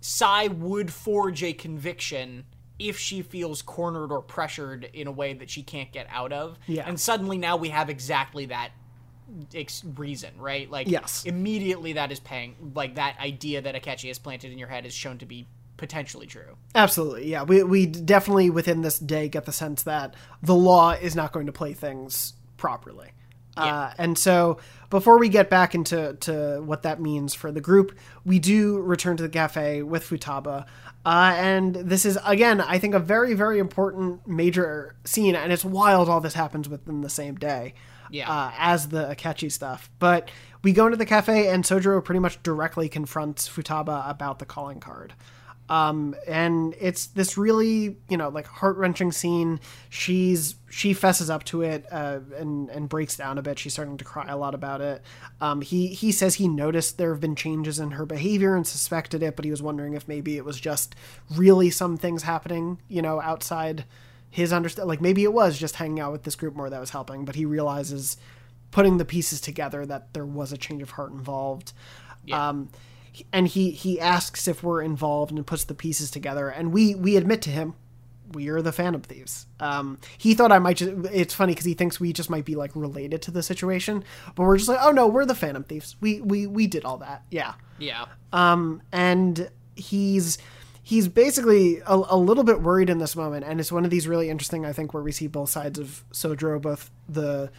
Sae would forge a conviction if she feels cornered or pressured in a way that she can't get out of. Yeah. And suddenly now we have exactly that ex- reason, right? Like, Yes. immediately that is paying. Like that idea that Akechi has planted in your head is shown to be potentially true. Absolutely, yeah. We we definitely within this day get the sense that the law is not going to play things properly. Uh, and so before we get back into to what that means for the group, we do return to the cafe with Futaba. Uh, and this is again, I think, a very, very important major scene, and it's wild all this happens within the same day Yeah. uh, as the Akechi stuff. But we go into the cafe, and Sojiro pretty much directly confronts Futaba about the calling card. Um, and it's this really, you know, like heart wrenching scene. She's she fesses up to it uh, and and breaks down a bit. She's starting to cry a lot about it. Um, he he says he noticed there have been changes in her behavior and suspected it, but he was wondering if maybe it was just really some things happening, you know, outside his understand. Like maybe it was just hanging out with this group more that was helping, but he realizes putting the pieces together that there was a change of heart involved. Um, and he he asks if we're involved and puts the pieces together, and we we admit to him we are the Phantom Thieves. Um, he thought I might just. It's funny because he thinks we just might be like related to the situation, but we're just like, oh no, we're the Phantom Thieves. We we we did all that. Yeah. Yeah. Um, and he's he's basically a, a little bit worried in this moment, and it's one of these really interesting, I think, where we see both sides of Sojiro, both the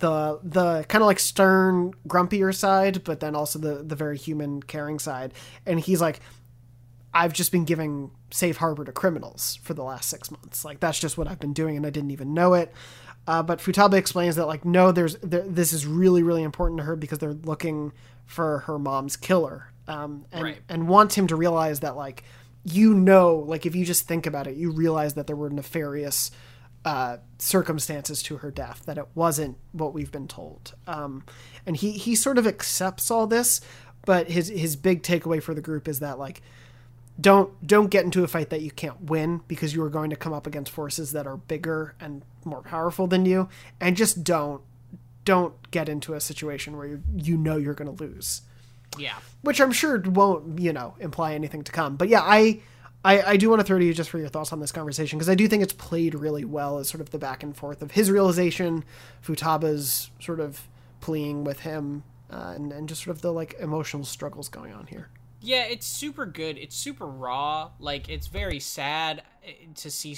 the the kind of like stern, grumpier side, but then also the the very human, caring side. And he's like, I've just been giving safe harbor to criminals for the last six months. Like that's just what I've been doing, and I didn't even know it. Uh, but Futaba explains that like no, there's there, this is really really important to her because they're looking for her mom's killer, um, and Right. and wants him to realize that like you know like if you just think about it, you realize that there were nefarious uh, circumstances to her death that it wasn't what we've been told. Um, and he he sort of accepts all this, but his his big takeaway for the group is that like don't don't get into a fight that you can't win because you are going to come up against forces that are bigger and more powerful than you and just don't don't get into a situation where you you know you're going to lose Yeah. which i'm sure won't you know imply anything to come but yeah i i, I do want to throw to you just for your thoughts on this conversation because i do think it's played really well as sort of the back and forth of his realization futaba's sort of pleading with him uh, and, and just sort of the like emotional struggles going on here Yeah, it's super good. It's super raw. Like it's very sad eh, to see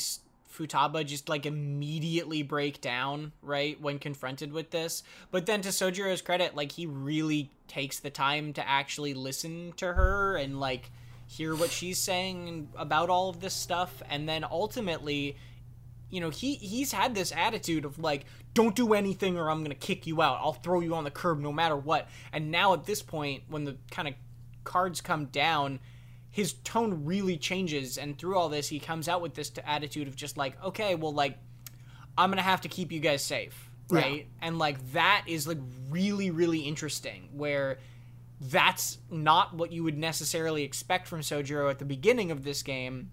Futaba just like immediately break down, right, when confronted with this. But then to Sojiro's credit, like he really takes the time to actually listen to her and like hear what she's saying about all of this stuff and then ultimately you know he he's had this attitude of like don't do anything or i'm gonna kick you out. I'll throw you on the curb no matter what. And now at this point when the kind of cards come down his tone really changes and through all this he comes out with this t- attitude of just like okay well like i'm gonna have to keep you guys safe right? And like that is like really really interesting where that's not what you would necessarily expect from Sojiro at the beginning of this game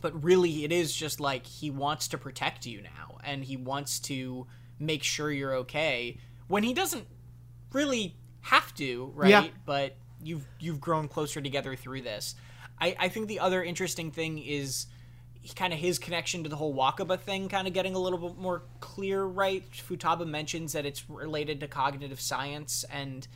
but really it is just like he wants to protect you now and he wants to make sure you're okay when he doesn't really have to right? Yeah. but you've you've grown closer together through this. I i think the other interesting thing is kind of his connection to the whole wakaba thing kind of getting a little bit more clear right? Futaba mentions that it's related to cognitive science and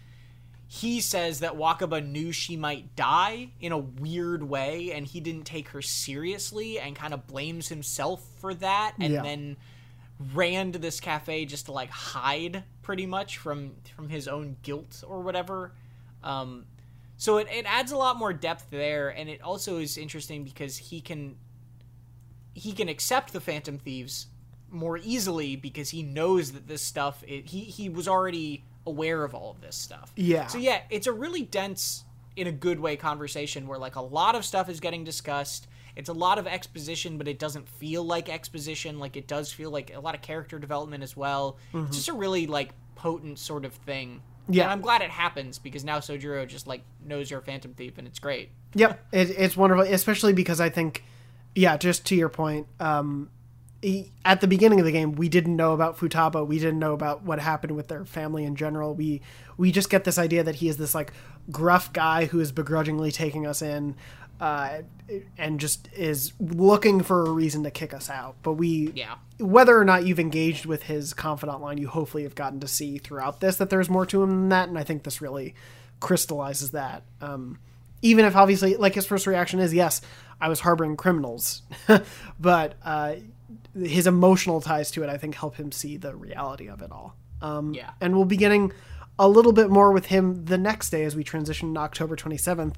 he says that Wakaba knew she might die in a weird way and he didn't take her seriously and kind of blames himself for that and Yeah. then ran to this cafe just to like hide pretty much from from his own guilt or whatever um so it, it adds a lot more depth there and it also is interesting because he can he can accept the phantom thieves more easily because he knows that this stuff it, he he was already aware of all of this stuff. Yeah. so yeah it's a really dense in a good way conversation where like a lot of stuff is getting discussed. It's a lot of exposition but it doesn't feel like exposition. Like it does feel like a lot of character development as well. It's just a really like potent sort of thing. Yeah. and i'm glad it happens because now sojiro just like knows you're a phantom thief and it's great. Yep, it, it's wonderful, especially because I think, yeah, just to your point, um, he, at the beginning of the game, we didn't know about Futaba. We didn't know about what happened with their family in general. We we just get this idea that he is this like gruff guy who is begrudgingly taking us in, uh, and just is looking for a reason to kick us out. But we, Yeah. whether or not you've engaged with his confidant line, you hopefully have gotten to see throughout this that there's more to him than that, and I think this really crystallizes that. Um, even if obviously, like his first reaction is, yes, I was harboring criminals, but uh, his emotional ties to it, I think, help him see the reality of it all. Um, Yeah. and we'll be getting a little bit more with him the next day as we transition to October 27th.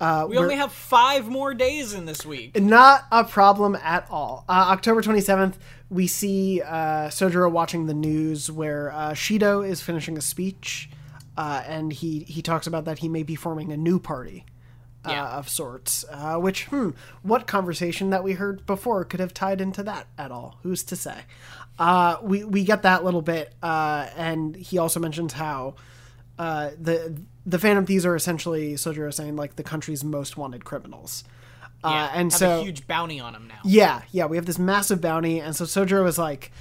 Uh, we only have five more days in this week not a problem at all. Uh, October 27th, we see uh, Sojiro watching the news where uh, Shido is finishing a speech, uh, and he, he talks about that he may be forming a new party. Uh, of sorts, uh, which, hmm, what conversation that we heard before could have tied into that at all? Who's to say? Uh, we, we get that little bit, uh, and he also mentions how uh, the the Phantom Thieves are essentially Sojiro saying like the country's most wanted criminals. yeah, Uh, and have so a huge bounty on him now yeah, yeah, we have this massive bounty, and so Sojiro is like,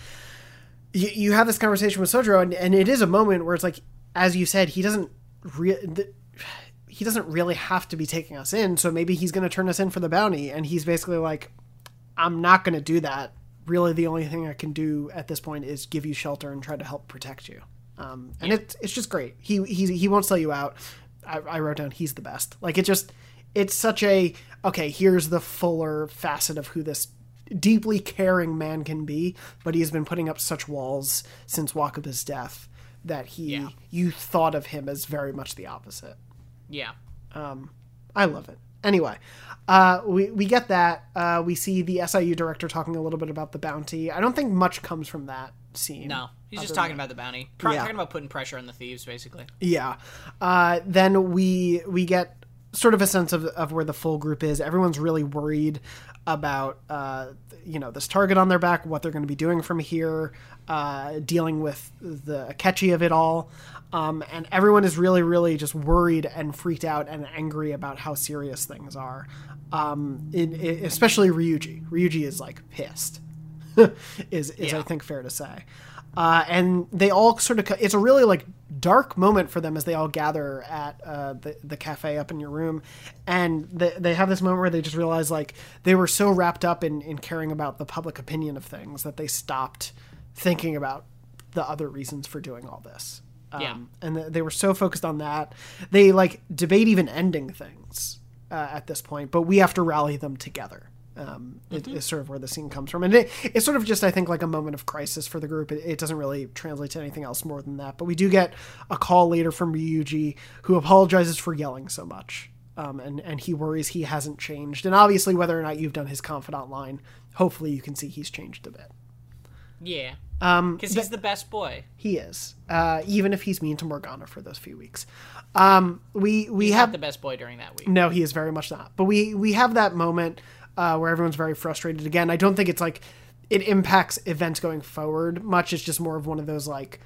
you, you have this conversation with Sojiro, and, and it is a moment where it's like, as you said, he doesn't re- th- he doesn't really have to be taking us in, so maybe he's going to turn us in for the bounty, and he's basically like, I'm not going to do that. Really, the only thing I can do at this point is give you shelter and try to help protect you. Um, and it's it's just great. He he he won't sell you out. I, I wrote down he's the best. Like it just it's such a okay. Here's the fuller facet of who this deeply caring man can be, but he has been putting up such walls since Wakaba's death that he Yeah. you thought of him as very much the opposite. Yeah. I love it. Anyway, uh, we we get that. Uh, we see the SIU director talking a little bit about the bounty. I don't think much comes from that scene. No, he's just talking about the bounty. Pro- Yeah. Talking about putting pressure on the thieves, basically. Yeah. Uh, then we we get sort of a sense of, of where the full group is. Everyone's really worried about uh, you know this target on their back, what they're going to be doing from here, uh, dealing with the catchy of it all. Um, and everyone is really, really just worried and freaked out and angry about how serious things are. Um, especially Ryuji. Ryuji is like pissed. is is I think fair to say. Uh, and they all sort of it's a really like dark moment for them as they all gather at uh, the the cafe up in your room, and they they have this moment where they just realize like they were so wrapped up in in caring about the public opinion of things that they stopped thinking about the other reasons for doing all this. Um, Yeah. and th- they were so focused on that they like debate even ending things uh, at this point, but we have to rally them together. Um, is sort of where the scene comes from, and it, it's sort of just I think like a moment of crisis for the group. It, it doesn't really translate to anything else more than that. But we do get a call later from Ryuji who apologizes for yelling so much, um, and and he worries he hasn't changed. And obviously, whether or not you've done his confidant line, hopefully you can see he's changed a bit. Yeah. Um, Because he's the best boy. he is, uh, even if he's mean to Morgana for those few weeks. Um, we we He's have not the best boy during that week. no, he is very much not. But we we have that moment uh, where everyone's very frustrated. Again, I don't think it's like it impacts events going forward much. It's just more of one of those like.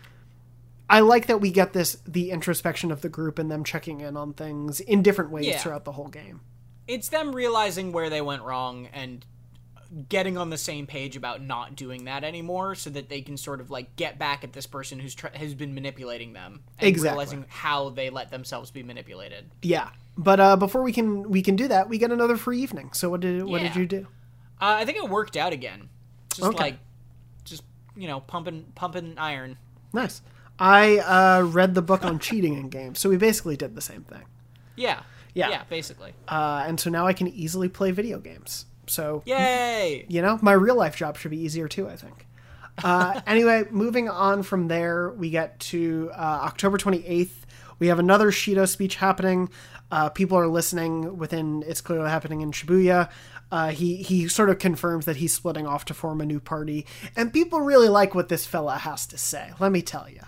I like that we get this the introspection of the group and them checking in on things in different ways Yeah. throughout the whole game. It's them realizing where they went wrong and getting on the same page about not doing that anymore so that they can sort of like get back at this person who's tr- has been manipulating them and Exactly. realizing how they let themselves be manipulated. Yeah, but uh, before we can we can do that, we get another free evening. So what did what did you do? Uh, I think it worked out again. Just Okay. like just you know, pumping pumping iron. Nice. I uh, read the book on cheating in games, so we basically did the same thing. Yeah. Yeah. Yeah, basically. Uh, and so now I can easily play video games. So Yay! you know, my real life job should be easier too, I think. Uh, anyway, moving on from there, we get to uh, October 28th. We have another Shido speech happening. Uh, people are listening within, it's clearly happening in Shibuya. Uh, he, he sort of confirms that he's splitting off to form a new party. And people really like what this fella has to say, let me tell you.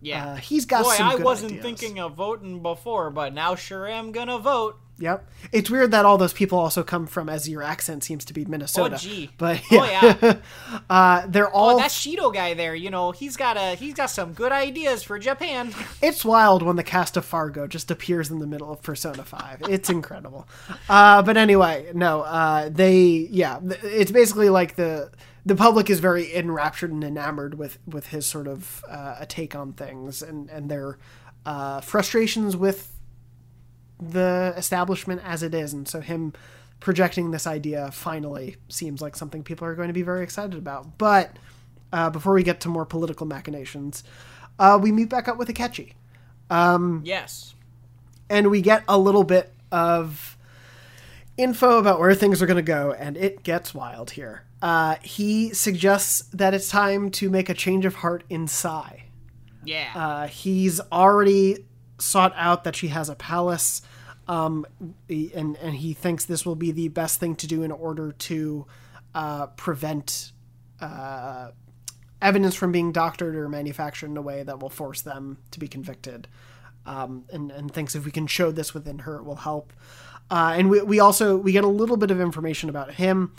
Yeah. Uh, he's got Boy, I wasn't ideas. thinking of voting before, but now sure am gonna vote. Yep. It's weird that all those people also come from, as your accent seems to be Minnesota. Oh, gee. But Oh, yeah. uh, they're all Oh, that Shido guy there, you know, he's got a he's got some good ideas for Japan. It's wild when the cast of Fargo just appears in the middle of Persona 5. It's incredible. Uh, but anyway, no, uh, they, yeah, it's basically like the the public is very enraptured and enamored with with his sort of uh, a take on things and and their uh, frustrations with the establishment as it is, and so him projecting this idea finally seems like something people are going to be very excited about. But uh, before we get to more political machinations, uh, we meet back up with Akechi yes. and we get a little bit of info about where things are going to go, and it gets wild here. Uh, he suggests that it's time to make a change of heart in Sae. Yeah. Uh, he's already sought out that she has a palace, um, and and he thinks this will be the best thing to do in order to uh, prevent uh, evidence from being doctored or manufactured in a way that will force them to be convicted. Um, and, and thinks if we can show this within her, it will help. Uh, and we, we also we get a little bit of information about him,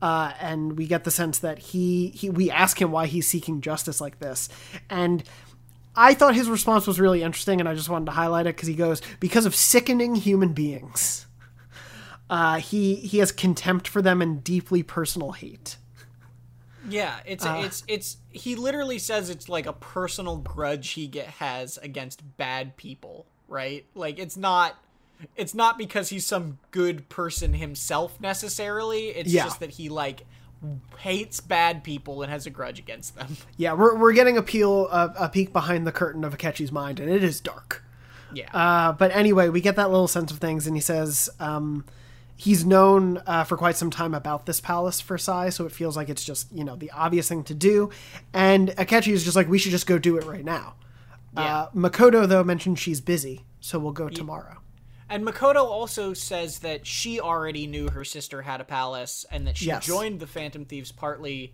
uh, and we get the sense that he, he we ask him why he's seeking justice like this, and I thought his response was really interesting, and I just wanted to highlight it because he goes because of sickening human beings. Uh, he he has contempt for them and deeply personal hate. Yeah, it's uh, it's it's he literally says it's like a personal grudge he get has against bad people, right? Like it's not it's not because he's some good person himself necessarily. It's Yeah. just that he like hates bad people and has a grudge against them. Yeah, we're, we're getting a peel a, a peek behind the curtain of Akechi's mind, and it is dark. Yeah. Uh, but anyway, we get that little sense of things, and he says um, he's known uh, for quite some time about this palace for Sae, so it feels like it's just you know the obvious thing to do. And Akechi is just like, we should just go do it right now. Uh, Makoto though mentioned she's busy, so we'll go tomorrow. And Makoto also says that she already knew her sister had a palace and that she Yes. joined the Phantom Thieves partly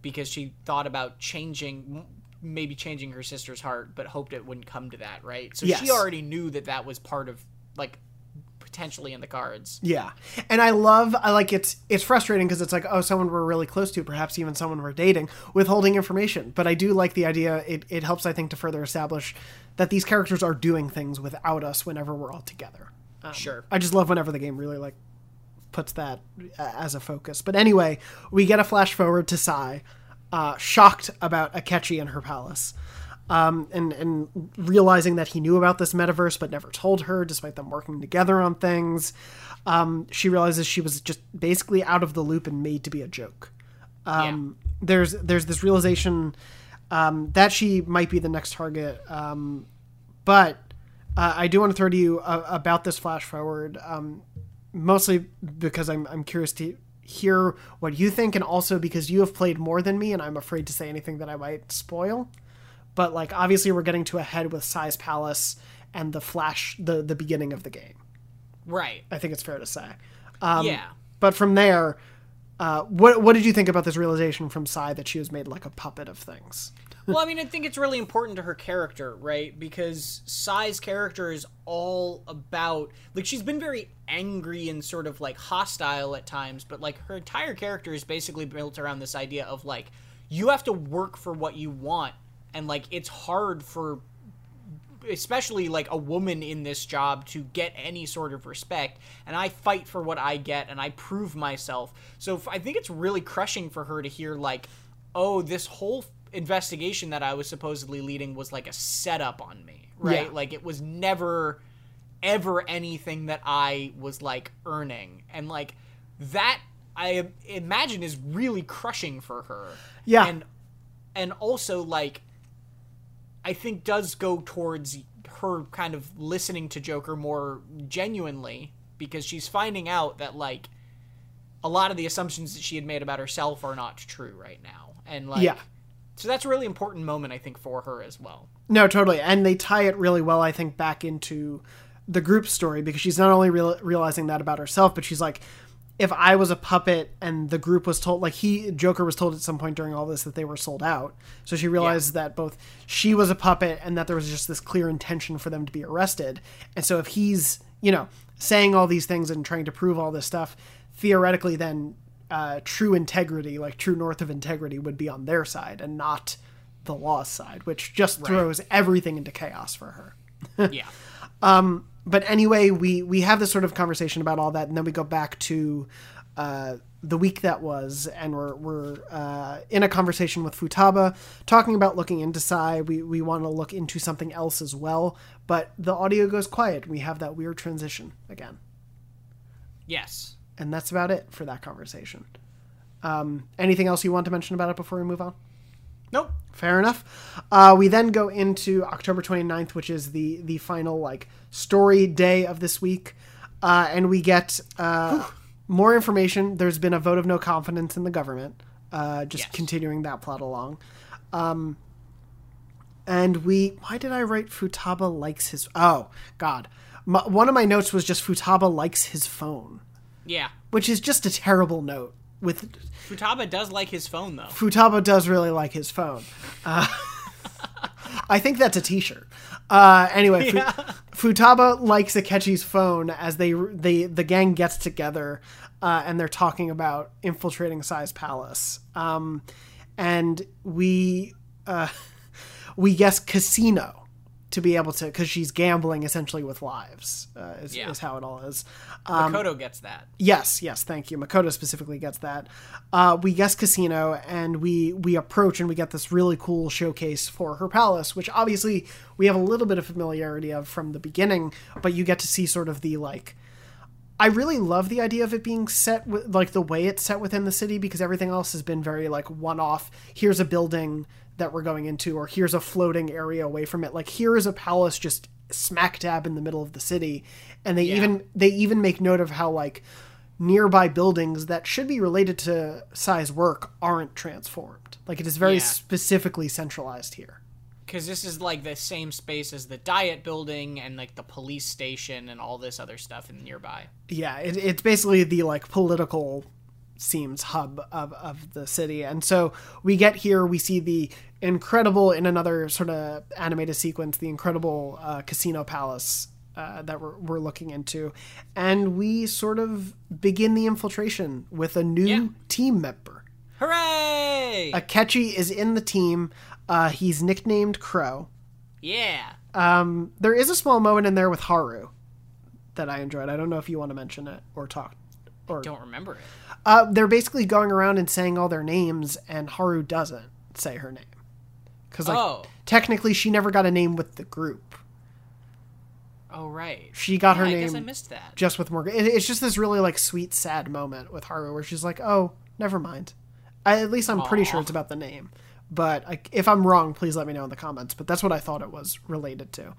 because she thought about changing, maybe changing her sister's heart, but hoped it wouldn't come to that, right? So Yes. she already knew that that was part of, like, potentially in the cards. Yeah, and I love I like it's it's frustrating because it's like oh someone we're really close to, perhaps even someone we're dating, withholding information. But I do like the idea. It it helps I think to further establish that these characters are doing things without us whenever we're all together. Um, Sure. I just love whenever the game really like puts that uh, as a focus. But anyway, we get a flash forward to Sae, uh, shocked about Akechi and her palace. Um, and and realizing that he knew about this metaverse but never told her, despite them working together on things, um, she realizes she was just basically out of the loop and made to be a joke. Um, There's there's this realization um, that she might be the next target, um, but uh, I do want to throw to you uh, about this flash forward, um, mostly because I'm I'm curious to hear what you think, and also because you have played more than me, and I'm afraid to say anything that I might spoil. But like, obviously, we're getting to a head with Sae's Palace and the flash, the the beginning of the game. Right. I think it's fair to say. Um, yeah. But from there, uh, what what did you think about this realization from Sae that she was made like a puppet of things? well, I mean, I think it's really important to her character, right? Because Sae's character is all about like she's been very angry and sort of like hostile at times, but like her entire character is basically built around this idea of like you have to work for what you want and like it's hard for especially like a woman in this job to get any sort of respect and i fight for what i get and i prove myself so f- i think it's really crushing for her to hear like oh this whole investigation that i was supposedly leading was like a setup on me right Yeah. like it was never ever anything that i was like earning and like that i imagine is really crushing for her Yeah. and and also like I think does go towards her kind of listening to Joker more genuinely because she's finding out that like a lot of the assumptions that she had made about herself are not true right now. And like Yeah. so that's a really important moment I think for her as well. No, totally. And they tie it really well, I think, back into the group story because she's not only real- realizing that about herself, but she's like, if I was a puppet and the group was told, like he, Joker was told at some point during all this that they were sold out. So she realized that both she was a puppet and that there was just this clear intention for them to be arrested. And so if he's, you know, saying all these things and trying to prove all this stuff, theoretically, then uh, true integrity, like true North of integrity, would be on their side and not the law's side, which just throws everything into chaos for her. yeah. But anyway, we we have this sort of conversation about all that, and then we go back to uh, the week that was, and we're we're uh, in a conversation with Futaba, talking about looking into Sae. We we want to look into something else as well, but the audio goes quiet. We have that weird transition again, Yes. and that's about it for that conversation. Um, anything else you want to mention about it before we move on? Nope. Fair enough. Uh, we then go into October 29th, which is the the final like story day of this week, uh, and we get uh, more information. There's been a vote of no confidence in the government, uh, just Yes. continuing that plot along. Um, and we, why did I write Futaba likes his? Oh God, my, one of my notes was just Futaba likes his phone, Yeah. which is just a terrible note. With Futaba does like his phone though. Futaba does really like his phone. Uh, I think that's a T-shirt. Uh, anyway, Yeah. Futaba likes Akechi's phone as they they the gang gets together uh, and they're talking about infiltrating Sae's palace. Um, and we uh, we guess casino to be able to because she's gambling essentially with lives uh, is, Yeah. is how it all is. Makoto gets that. Yes, yes, thank you. Makoto specifically gets that. Uh, we guess casino, and we we approach, and we get this really cool showcase for her palace, which obviously we have a little bit of familiarity of from the beginning, but you get to see sort of the like. I really love the idea of it being set with like the way it's set within the city because everything else has been very like one off. Here's a building that we're going into, or here's a floating area away from it. Like here is a palace just smack dab in the middle of the city, and they even they even make note of how like nearby buildings that should be related to Sae's work aren't transformed. Like it is very Yeah. specifically centralized here. because this is like the same space as the diet building and like the police station and all this other stuff in nearby. yeah it, it's basically the like political seems hub of, of the city and so we get here we see the incredible in another sort of animated sequence the incredible uh, casino palace uh, that we're, we're looking into and we sort of begin the infiltration with a new Yeah. team member Hooray! akechi is in the team uh, he's nicknamed crow yeah. um, there is a small moment in there with haru that i enjoyed i don't know if you want to mention it or talk or Don't remember it. Uh, they're basically going around and saying all their names, and Haru doesn't say her name because, like, Oh. technically, she never got a name with the group. Oh right. She got Yeah, her I guess I name missed that. just with Morgan. It, it's just this really like sweet, sad moment with Haru where she's like, "Oh, never mind." I, at least I'm pretty sure it's about the name, but I, if I'm wrong, please let me know in the comments. But that's what I thought it was related to.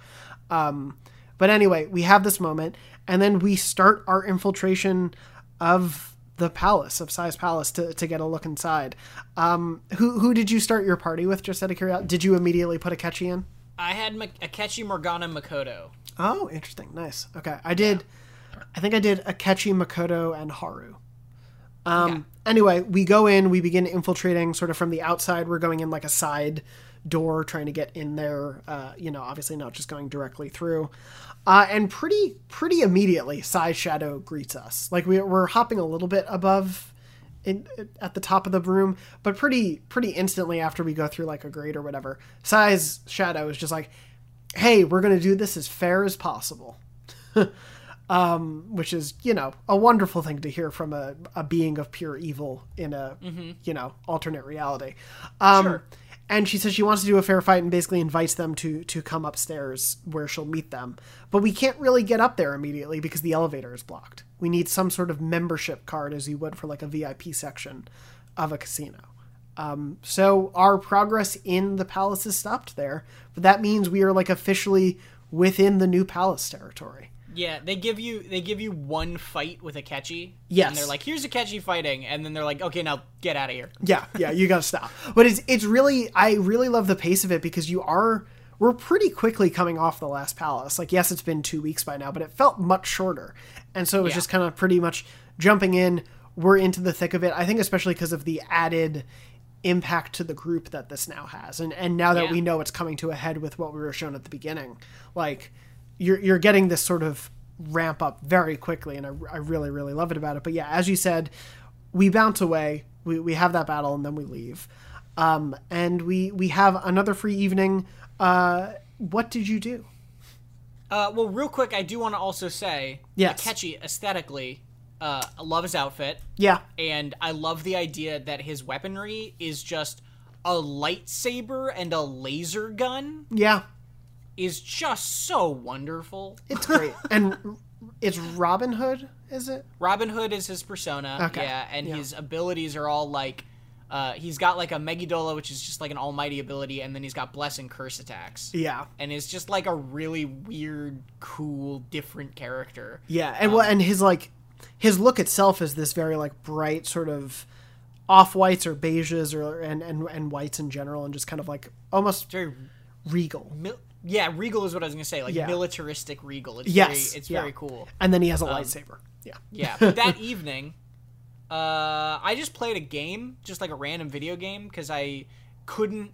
Um, but anyway, we have this moment, and then we start our infiltration of the palace of Sae's Palace to, to get a look inside. Um, who who did you start your party with? Just out of curiosity, did you immediately put Akechi in? I had Ma- Akechi Morgana Makoto. Oh, interesting. Nice. Okay. I did I think I did Akechi, Makoto, and Haru. Um Okay. anyway, we go in, we begin infiltrating sort of from the outside. We're going in like a side door trying to get in there, uh, you know, obviously not just going directly through. Uh, and pretty pretty immediately, Sae Shadow greets us. Like we, we're hopping a little bit above in, at the top of the room, but pretty pretty instantly after we go through like a grade or whatever, Sae's Shadow is just like, "Hey, we're gonna do this as fair as possible," um, which is you know a wonderful thing to hear from a, a being of pure evil in a you know alternate reality. Um, Sure. And she says she wants to do a fair fight and basically invites them to to come upstairs where she'll meet them. But we can't really get up there immediately because the elevator is blocked. We need some sort of membership card as you would for like a VIP section of a casino. Um, so our progress in the palace is stopped there, but that means we are like officially within the new palace territory. Yeah, they give you they give you one fight with Akechi. Yes. And they're like, here's Akechi fighting, and then they're like, okay, now get out of here. Yeah, yeah, you gotta stop. But it's it's really I really love the pace of it because you are we're pretty quickly coming off the last palace. Like yes, it's been two weeks by now, but it felt much shorter, and so it was Yeah. just kind of pretty much jumping in. We're into the thick of it. I think especially because of the added impact to the group that this now has, and and now that Yeah. we know it's coming to a head with what we were shown at the beginning, like you're you're getting this sort of ramp up very quickly, and I, I really really love it about it. But yeah, as you said, we bounce away, we we have that battle, and then we leave, um, and we we have another free evening. Uh, what did you do? Uh, well, real quick, I do want to also say, Yes. Akechi aesthetically, uh, I love his outfit, Yeah, and I love the idea that his weaponry is just a lightsaber and a laser gun yeah, is just so wonderful. it's great, and it's Robin Hood, is it? Robin Hood is his persona, Okay, yeah, and yeah. his abilities are all like, uh, he's got like a Megidola, which is just like an almighty ability, and then he's got bless and curse attacks, Yeah, and is just like a really weird, cool, different character. Yeah, and well, and his like his look itself is this very like bright sort of off whites or beiges or and, and and whites in general, and just kind of like almost very regal. Mil- yeah, regal is what I was gonna say, like Yeah. militaristic regal. It's Yes, very, it's yeah. very cool. And then he has a lightsaber. Yeah, Yeah, but that evening, uh, I just played a game, just like a random video game, because I couldn't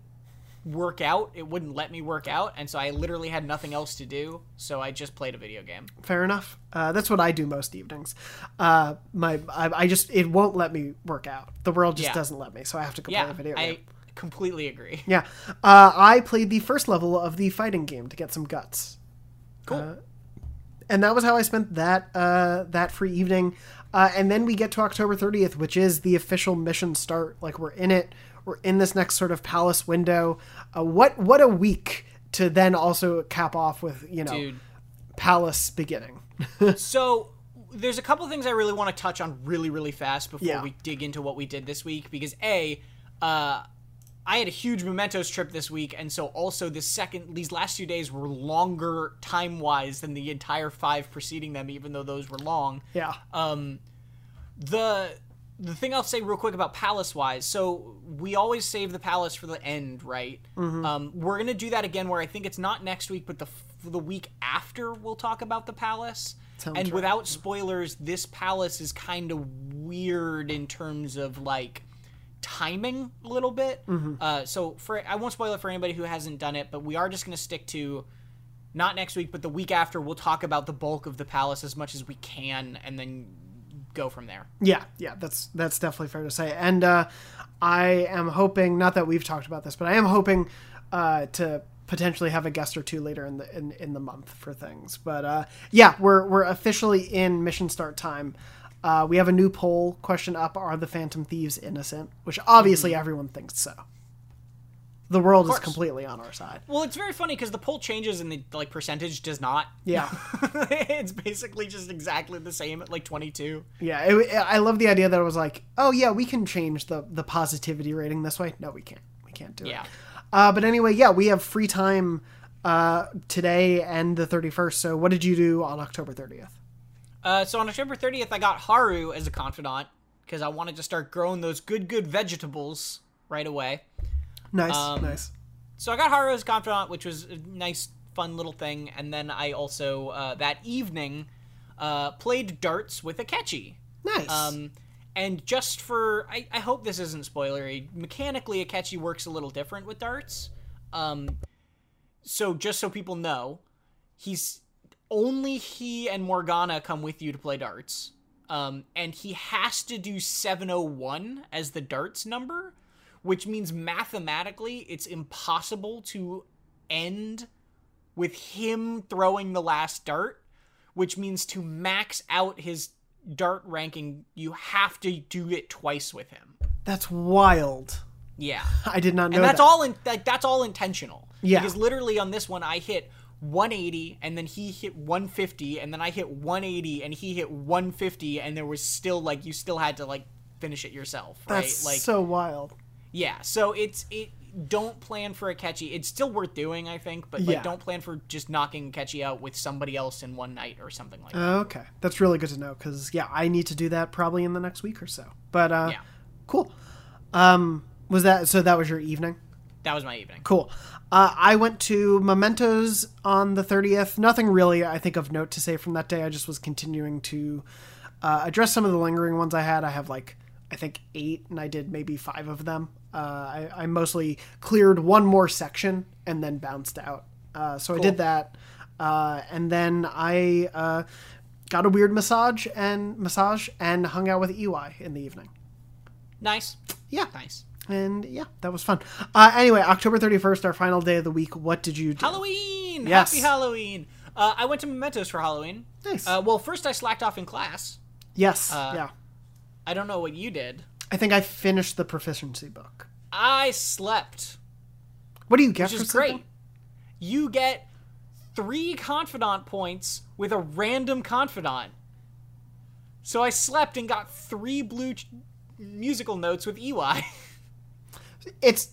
work out. It wouldn't let me work out, and so I literally had nothing else to do. So I just played a video game. fair enough. Uh, that's what I do most evenings. Uh, my I, I just it won't let me work out. The world just Yeah. doesn't let me, so I have to go play Yeah, a video I game. Completely agree. Yeah. Uh, I played the first level of the fighting game to get some guts. Cool. Uh, and that was how I spent that uh, that free evening. Uh, and then we get to October 30th, which is the official mission start. Like we're in it. We're in this next sort of palace window. Uh, what what a week to then also cap off with you know Dude. palace beginning. So there's a couple things I really want to touch on really, really fast before Yeah. we dig into what we did this week. Because a, uh, I had a huge mementos trip this week, and so also this second, these last two days were longer time wise than the entire five preceding them, even though those were long. Yeah. Um, the the thing I'll say real quick about palace wise, so we always save the palace for the end, right? Mm-hmm. Um, we're gonna do that again, where I think it's not next week, but the the week after we'll talk about the palace. Sounds and right. without spoilers, this palace is kind of weird in terms of like timing a little bit. Mm-hmm. Uh, so for I won't spoil it for anybody who hasn't done it, but we are just gonna stick to not next week, but the week after. We'll talk about the bulk of the palace as much as we can, and then go from there. Yeah, yeah, that's that's definitely fair to say. And uh, I am hoping, not that we've talked about this, but I am hoping uh, to potentially have a guest or two later in the in, in the month for things. But uh, yeah, we're we're officially in mission start time. Uh, we have a new poll question up: Are the Phantom Thieves innocent? Which obviously everyone thinks so. The world is completely on our side. Well, it's very funny because the poll changes and the like percentage does not. Yeah. it's basically just exactly the same at like 22. Yeah, it, I love the idea that it was like, oh yeah, we can change the the positivity rating this way. No, we can't. We can't do Yeah. it. Uh, but anyway, yeah, we have free time uh, today and the 31st. So what did you do on October 30th? Uh, so on October 30th, I got Haru as a confidant because I wanted to start growing those good, good vegetables right away. Nice, Um, nice. So I got Haru as confidant, which was a nice, fun little thing. And then I also uh, that evening uh, played darts with Akechi. Nice. Um, and just for, I, I hope this isn't spoilery. Mechanically, Akechi works a little different with darts. Um, so just so people know, he's only he and Morgana come with you to play darts. Um, and he has to do 701 as the darts number, which means mathematically it's impossible to end with him throwing the last dart, which means to max out his dart ranking, you have to do it twice with him. that's wild. Yeah. I did not know And that's that. all in like that's all intentional. Yeah. Because literally on this one I hit 180 and then he hit 150 and then I hit 180 and he hit 150 and there was still like you still had to like finish it yourself, right? That's like so wild. yeah. So it's it don't plan for Akechi. It's still worth doing, I think, but Yeah. like don't plan for just knocking Akechi out with somebody else in one night or something like that. Okay, that's really good to know because yeah, I need to do that probably in the next week or so. But uh, Yeah. cool. Um, was that so? That was your evening. That was my evening. Cool. Uh, I went to Mementos on the 30th. Nothing really, I think, of note to say from that day. I just was continuing to uh, address some of the lingering ones I had. I have like, I think eight, and I did maybe five of them. Uh, I, I mostly cleared one more section and then bounced out. Uh, so I did that. Uh, and then I uh, got a weird massage and massage and hung out with EY in the evening. Nice. Yeah. Nice. And yeah, that was fun. Uh, anyway, October 31st, our final day of the week. What did you do? Halloween. Yes. Happy Halloween. Uh, I went to Mementos for Halloween. Nice. Uh, well, first I slacked off in class. yes. uh, yeah. I don't know what you did. I think I finished the proficiency book. I slept, What do you get which for is great. You get three confidant points with a random confidant. So I slept and got three blue ch- musical notes with EY. It's.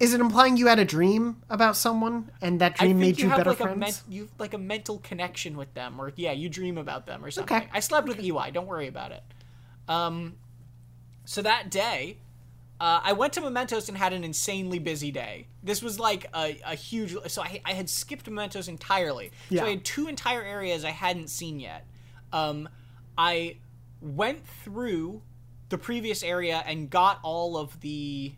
Is it implying you had a dream about someone and that I dream made you you, better like friends? a men- you like a mental connection with them, or yeah, you dream about them or something. Okay. I slept with EY. Don't worry about it. Um, so that day, uh, I went to Mementos and had an insanely busy day. This was like a, a huge. So I, I had skipped Mementos entirely. Yeah. So I had two entire areas I hadn't seen yet. Um, I went through the previous area and got all of the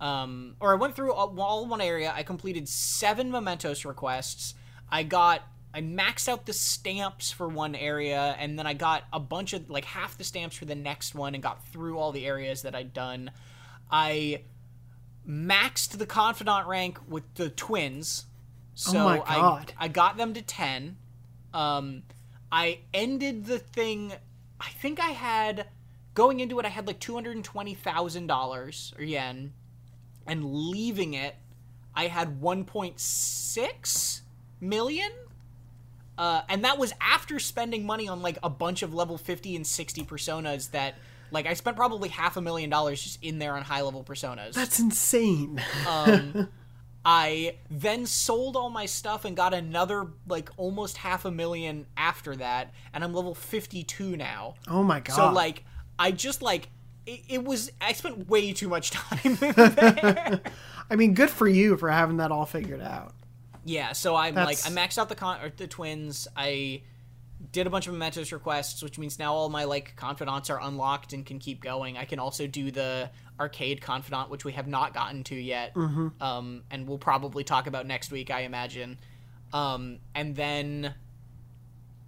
um, or I went through all, one area. I completed seven mementos requests. I got I maxed out the stamps for one area, and then I got a bunch of like half the stamps for the next one, and got through all the areas that I'd done. I maxed the confidant rank with the twins. So Oh my God. I I got them to 10. Um I ended the thing I think I had going into it I had like $220,000 or yen and leaving it I had 1.6 million. Uh, and that was after spending money on like a bunch of level 50 and 60 personas that like I spent probably half a million dollars just in there on high level personas. That's insane. Um, I then sold all my stuff and got another like almost half a million after that, and I'm level 52 now. oh my god. So like I just like it, it was I spent way too much time there. I mean, good for you for having that all figured out. yeah, so I'm That's- like I maxed out the con the twins. I did a bunch of mementos requests, which means now all my like confidants are unlocked and can keep going. I can also do the arcade confidant, which we have not gotten to yet, um, and we'll probably talk about next week, I imagine. Um, and then,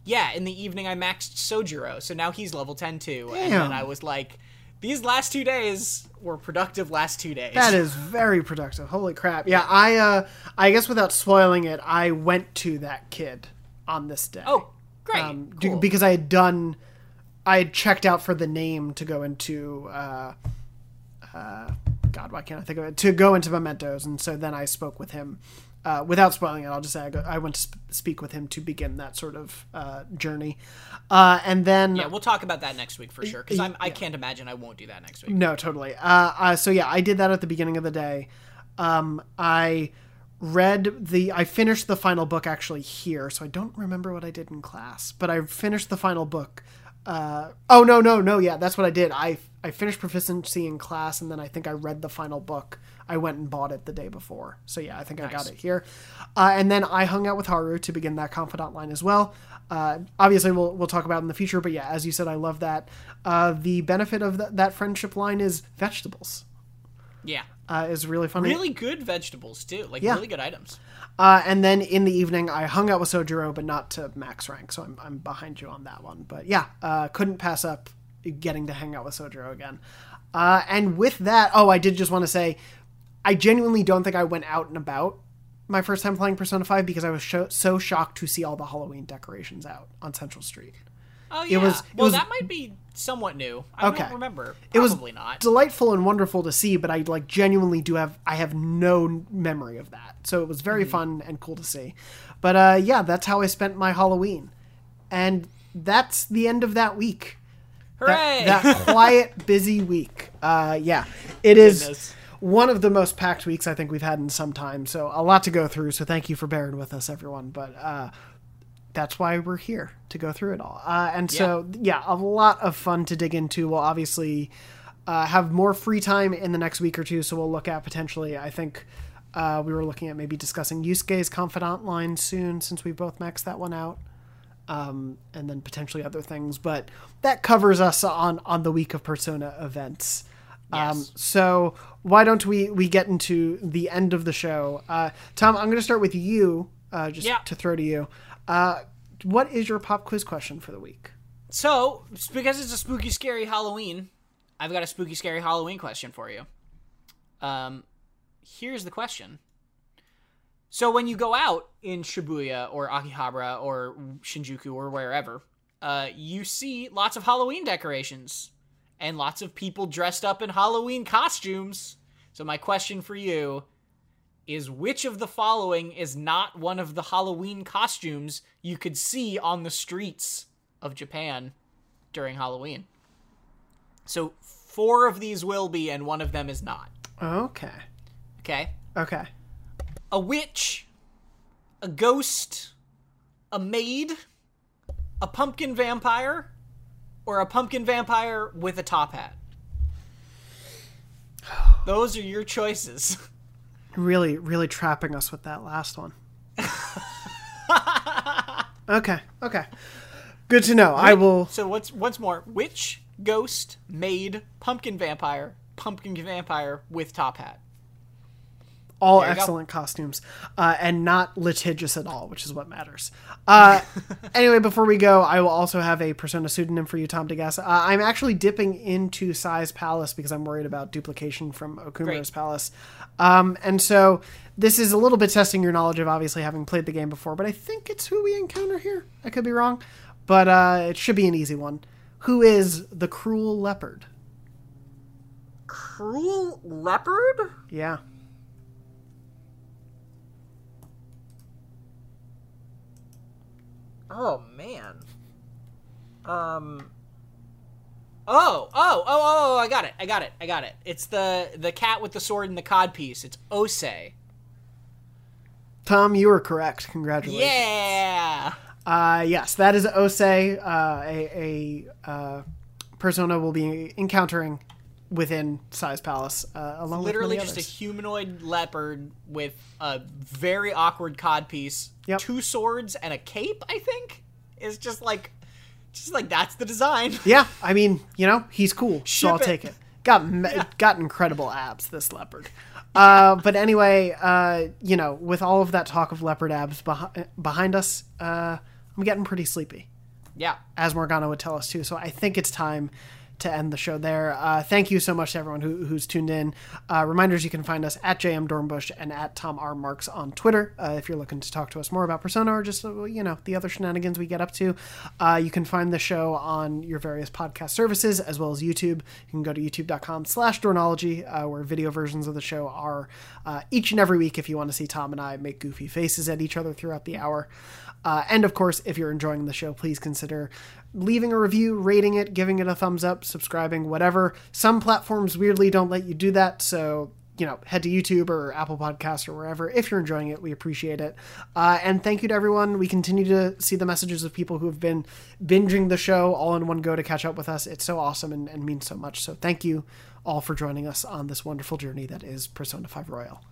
yeah, in the evening I maxed Sojiro, so now he's level ten too. And Damn. then I was like, these last two days were productive. Last two days. That is very productive. Holy crap. Yeah, I uh I guess without spoiling it, I went to that kid on this day. oh, great, um, cool. because I had done I had checked out for the name to go into uh uh God, why can't I think of it? To go into mementos, and so then I spoke with him. Uh, without spoiling it, I'll just say I, go, I went to sp- speak with him to begin that sort of uh, journey, uh, and then yeah, we'll talk about that next week for sure. Because I'm I can't imagine I won't do that next week. No, totally. Uh, uh, so yeah, I did that at the beginning of the day. Um, I read the. I finished the final book actually here, so I don't remember what I did in class, but I finished the final book. Uh, oh no, no, no. Yeah, that's what I did. I I finished proficiency in class, and then I think I read the final book. I went and bought it the day before. So yeah, I think I got it here. Uh, and then I hung out with Haru to begin that confidant line as well. Uh, obviously, we'll we'll talk about it in the future, but yeah, as you said, I love that. Uh, the benefit of th- that friendship line is vegetables. Yeah, Uh, is really funny. really good vegetables too. Like Yeah. really good items. Uh, and then in the evening, I hung out with Sojiro, but not to max rank, so I'm, I'm behind you on that one. But yeah, uh, couldn't pass up getting to hang out with Sojiro again. Uh, and with that, oh, I did just want to say, I genuinely don't think I went out and about my first time playing Persona 5 because I was sho- so shocked to see all the Halloween decorations out on Central Street. Oh yeah. was- it well, was- that might be somewhat new. I Okay. don't remember. It was Probably not. delightful and wonderful to see, but I like genuinely do have I have no memory of that. So it was very fun and cool to see. But uh, yeah, that's how I spent my Halloween, and that's the end of that week. Hooray! That, that quiet, busy week. Uh, yeah, it is Goodness. One of the most packed weeks I think we've had in some time. So a lot to go through. So thank you for bearing with us, everyone. But uh, that's why we're here to go through it all. Uh, and so, yeah. a lot of fun to dig into. We'll obviously uh, have more free time in the next week or two, so we'll look at potentially. I think uh, we were looking at maybe discussing Yusuke's confidant line soon, since we both maxed that one out, um, and then potentially other things. But that covers us on on the week of Persona events. Um, so why don't we we get into the end of the show? Uh, Tom, I'm going to start with you, uh, just Yeah. to throw to you. Uh, what is your pop quiz question for the week? So, because it's a spooky, scary Halloween, I've got a spooky, scary Halloween question for you. Um, here's the question. So, when you go out in Shibuya or Akihabara or Shinjuku or wherever, uh, you see lots of Halloween decorations and lots of people dressed up in Halloween costumes. So, my question for you is which of the following is not one of the Halloween costumes you could see on the streets of Japan during Halloween? So four of these will be, and one of them is not. Okay. Okay? Okay. A witch, a ghost, a maid, a pumpkin vampire, or a pumpkin vampire with a top hat. Those are your choices. Really, really trapping us with that last one. okay. Okay. Good to know. I will. So what's once more? Witch, ghost, maid, pumpkin vampire, pumpkin vampire with top hat. All you go. excellent costumes, uh, and not litigious at all, which is what matters. Uh, anyway, before we go, I will also have a Persona pseudonym for you, Tom to guess. Uh, I'm actually dipping into Sae's Palace because I'm worried about duplication from Okumura's Great. Palace. Um, and so this is a little bit testing your knowledge of obviously having played the game before, but I think it's who we encounter here. I could be wrong, but uh, it should be an easy one. Who is the cruel leopard? Cruel leopard? Yeah. Oh man. Um. Oh, oh, oh, oh! I got it! I got it! I got it! It's the the cat with the sword and the cod piece. It's Ose. Tom, you were correct. Congratulations. Yeah. Uh, yes, that is Ose, uh, a, a uh, persona we'll be encountering within Sae's Palace, uh, along Literally with just many a humanoid leopard with a very awkward cod piece, Yep. two swords, and a cape. I think is just like, just like that's the design. Yeah, I mean, you know, he's cool, so I'll it. take it. Got me- got incredible abs, this leopard. Uh, but anyway, uh, you know, with all of that talk of leopard abs beh- behind us, uh, I'm getting pretty sleepy. yeah. as Morgana would tell us too. So I think it's time to end the show there. Uh, thank you so much to everyone who, who's tuned in. Uh, reminders you can find us at JM Dornbush and at Tom R. Marks on Twitter uh, if you're looking to talk to us more about Persona or just, uh, you know, the other shenanigans we get up to. Uh, you can find the show on your various podcast services as well as YouTube. You can go to youtube.com slash Dornology uh, where video versions of the show are each and every week if you want to see Tom and I make goofy faces at each other throughout the hour. Uh, and of course, if you're enjoying the show, please consider leaving a review, rating it, giving it a thumbs up, subscribing, whatever. Some platforms weirdly don't let you do that, so you know, head to YouTube or Apple Podcasts or wherever. If you're enjoying it, we appreciate it. Uh, and thank you to everyone. We continue to see the messages of people who have been binging the show all in one go to catch up with us. It's so awesome and, and means so much. So thank you all for joining us on this wonderful journey that is Persona 5 Royal.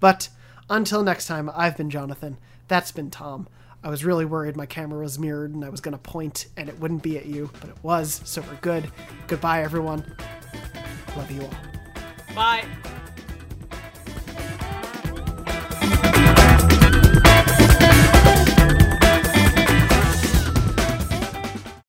But until next time, I've been Jonathan. That's been Tom. I was really worried my camera was mirrored and I was going to point and it wouldn't be at you, but it was, so we're good. Goodbye, everyone. Love you all. Bye.